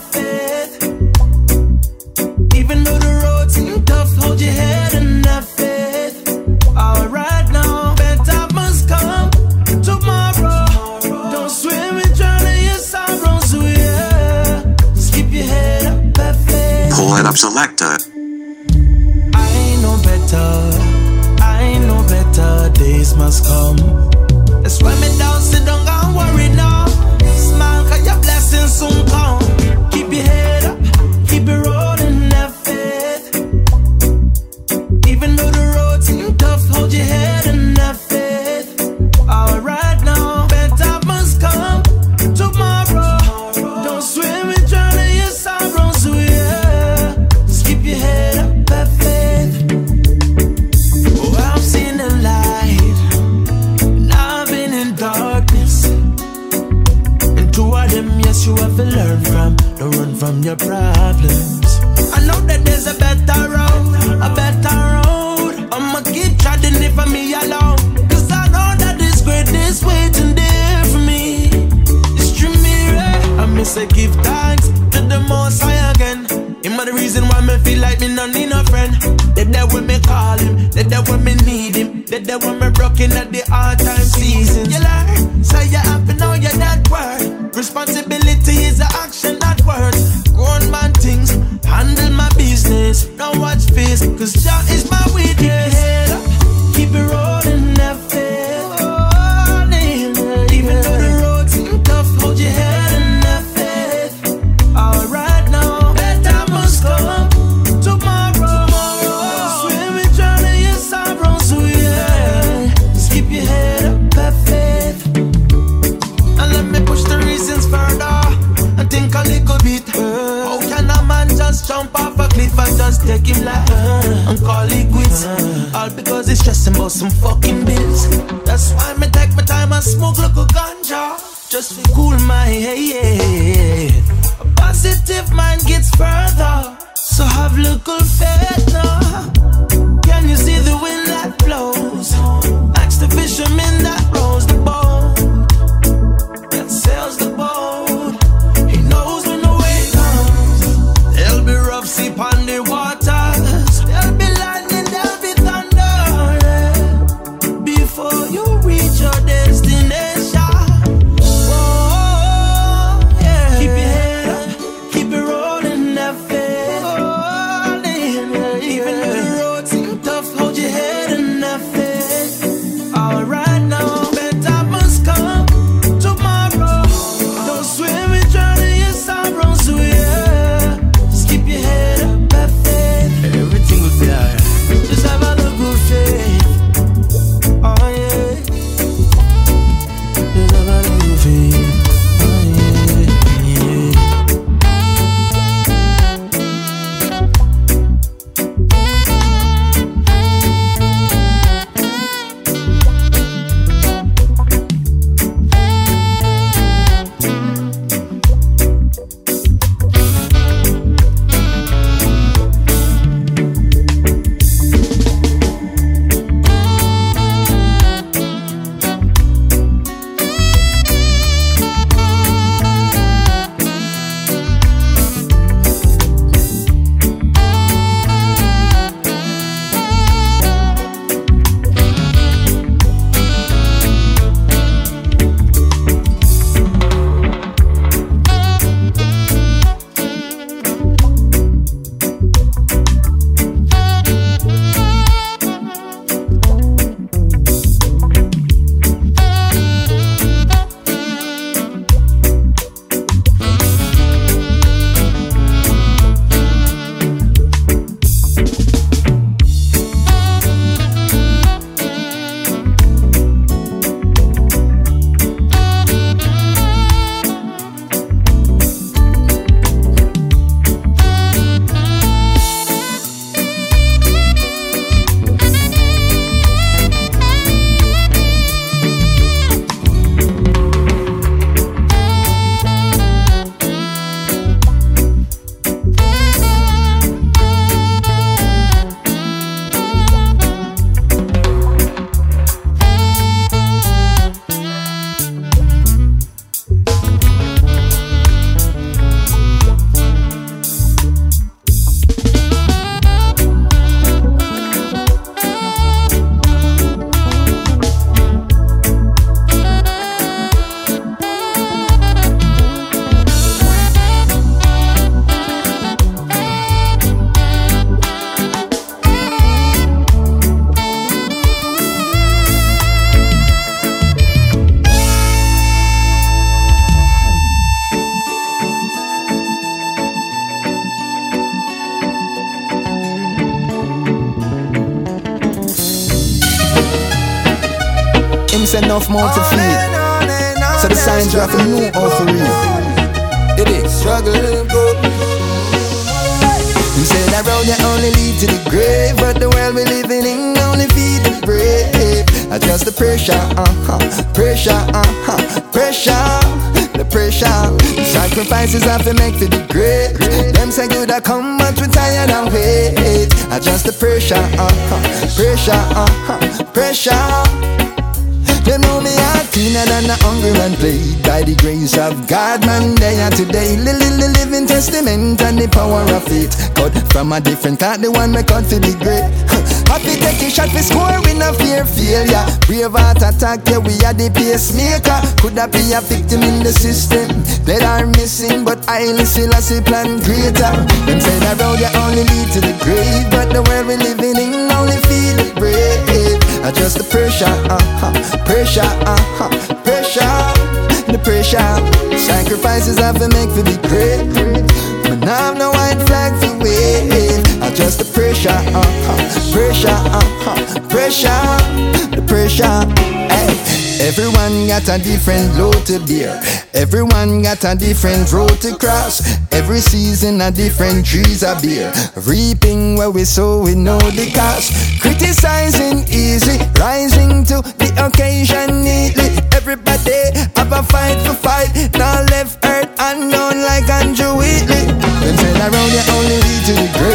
Faith. Pull it up selector. I know better, I know better days must come. That's why me down, sit down, and worry now. Smile, cause your blessings soon come. Cause Jah is just take him like uh, and call it quits? Uh. All because he's stressing about some fucking bills. That's why me take my time and smoke like a ganja. Just to cool my head. A positive mind gets further. So have little faith now. Can you see the wind enough more to feed. So the signs have to know how to read. It is. Struggle You say that road you only lead to the grave, but the world we living in only feed the brave. Adjust the pressure, uh-huh, pressure, uh-huh, pressure, the pressure. Sacrifices have to make to the great. Them say good I come, but we tired and wait. Adjust the pressure, uh-huh, pressure, uh-huh, pressure. You know me heart cleaner than a hungry man played By the grace of God, man, they are today Li- li- li- Living testament and the power of faith Cut from a different cut, the one me cut to be great Happy take a shot for score, we no fear failure. Brave heart attack, yeah, we are the pacemaker. Could that be a victim in the system? That are missing, but I still a see plan greater Them say that road you only lead to the grave. But the world we living in only feel Adjust the pressure, uh-huh, pressure, uh-huh, pressure, the pressure. Sacrifices I to make for the great. But now I'm no white flag to wave. Adjust the pressure, uh-huh, pressure, uh-huh, pressure, the pressure. Everyone got a different load to bear. Everyone got a different road to cross. Every season a different trees are bear. Reaping where we sow, we know the cost. Criticizing easy, rising to the occasion neatly. Everybody have a fight for fight. Now left earth unknown like Andrew Wheatley. Them that road you only lead to the grave,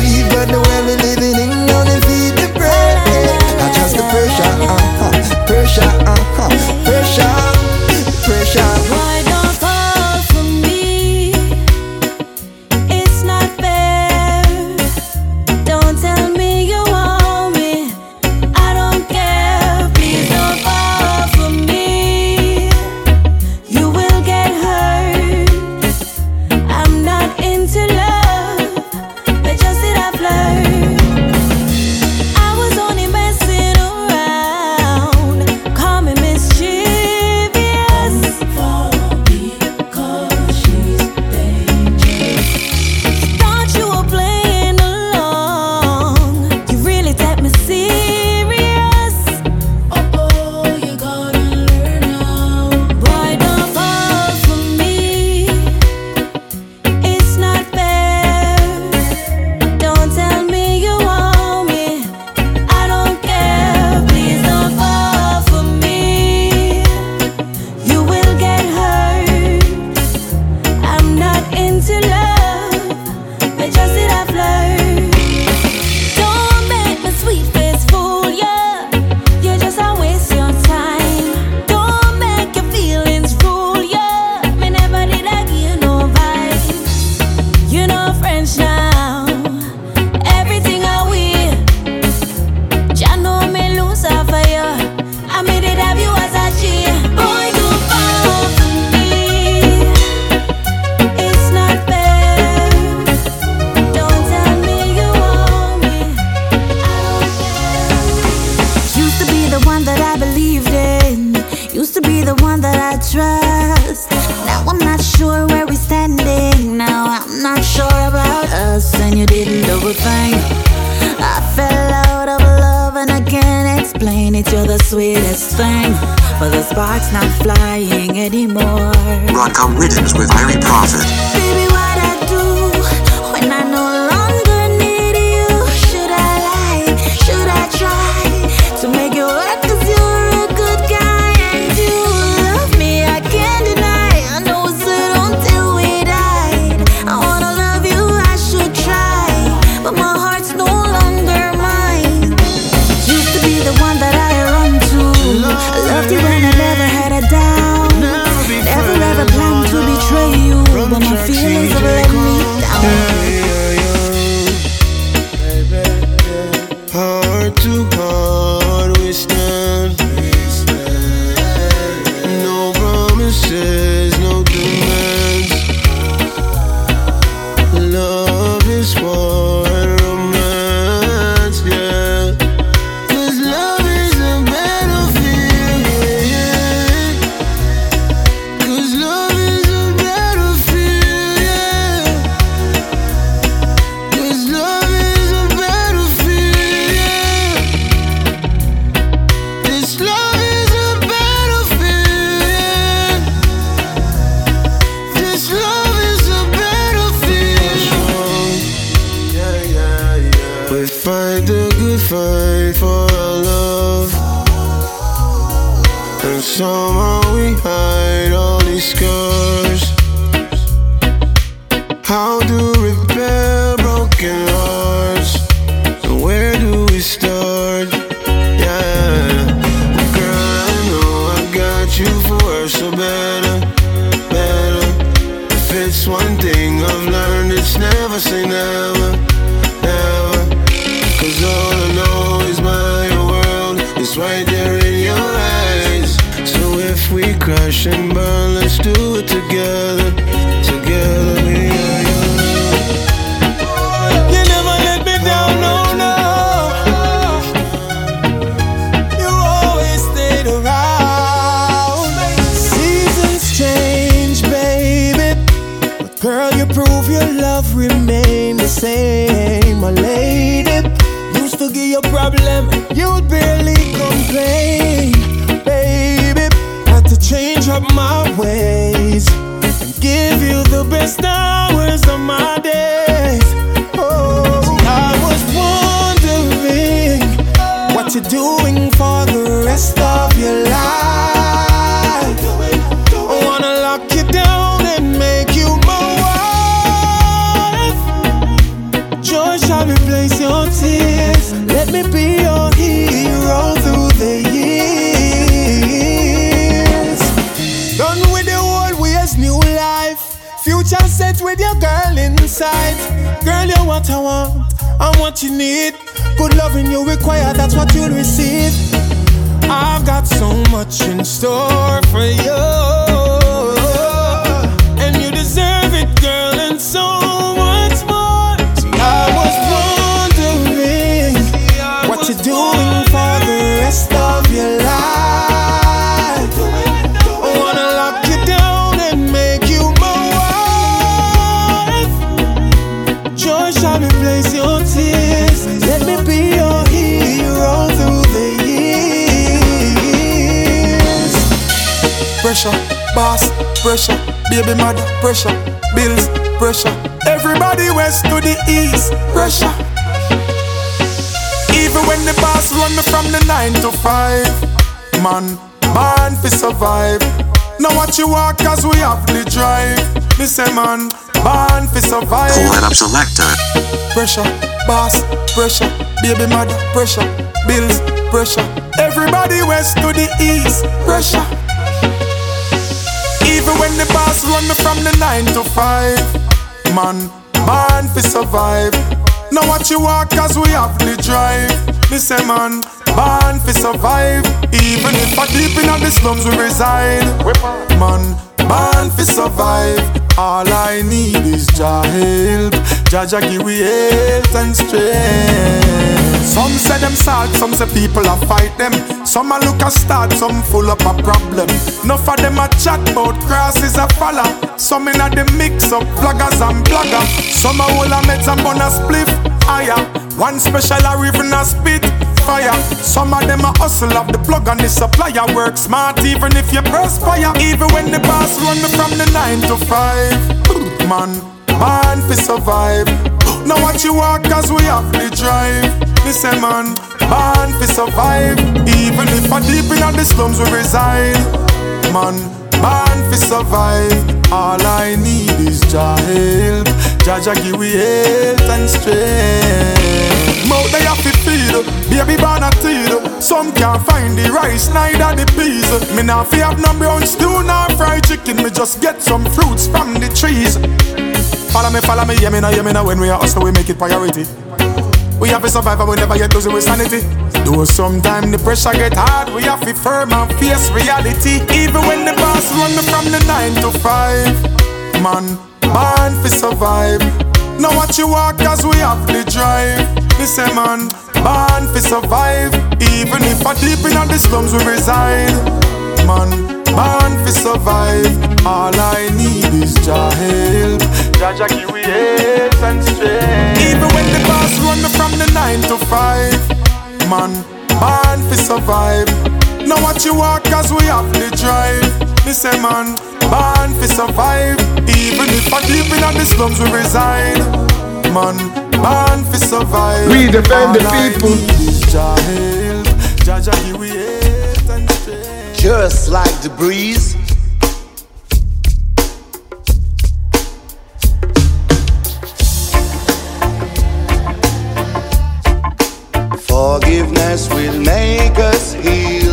somehow we hide all these scars. How to the what I want. I'm what you need. Good loving you require, that's what you'll receive. I've got so much in store for you. Pressure, baby mother, pressure, bills, pressure. Everybody west to the east, pressure. Even when the boss run me from the nine to five, man, born fi survive. Now what you walk cause we have the drive. Me say man, born fi survive. Pull it up selector. Pressure, boss, pressure, baby mother, pressure, bills, pressure. Everybody west to the east, pressure. Even when the boss run me from the nine to five, man, born fi survive. Now what you walk cause we have the drive. Me say man, born fi survive. Even if I deep in the slums we reside, man, born fi survive. All I need is Jah help. Jah Jah give we health and strength. Some say them sad, some say people a fight them. Some a look a start, some full up a problem. Enough of them a chat about crosses a follow. Some in a the mix of vloggers and blogger. Some a hold a meds and bun a spliff higher. One special a even a spit fire. Some of them a hustle of the plug and the supplier work smart even if you perspire. Even when the boss run me from the nine to five. Man, man, fi survive. Now what you walk cause we have the drive. Say man, born fi survive. Even if I deep in the slums we reside. Man, born fi survive. All I need is Jah help. Jah give we health and strength. Mouth they have to feed, baby born a teed. Some can't find the rice, neither the peas. Me nah fi have no brown stew, nor fried chicken. Me just get some fruits from the trees. Follow me, follow me, yeah me know, yeah me know. When we are hustle, we make it priority. We have to survive we never get losing with sanity. Though sometimes the pressure get hard, we have to firm and face reality. Even when the boss run me from the nine to five, man, born fi survive. Now what you walk cause we have the drive. Me say man, born fi survive. Even if I deep in all the slums we reside, man, born fi survive. All I need is Jah help. Jah Jah give we health and strength. Even when the boss run me from the nine to five, man, born fi survive. Now what you walk cause we have the drive. Me say man, born fi survive. Even if I deep in the slums we reside, man, born fi survive. We defend the All I need is Jah help. Jah give we hate and strength. Just like the breeze. Forgiveness will make us heal.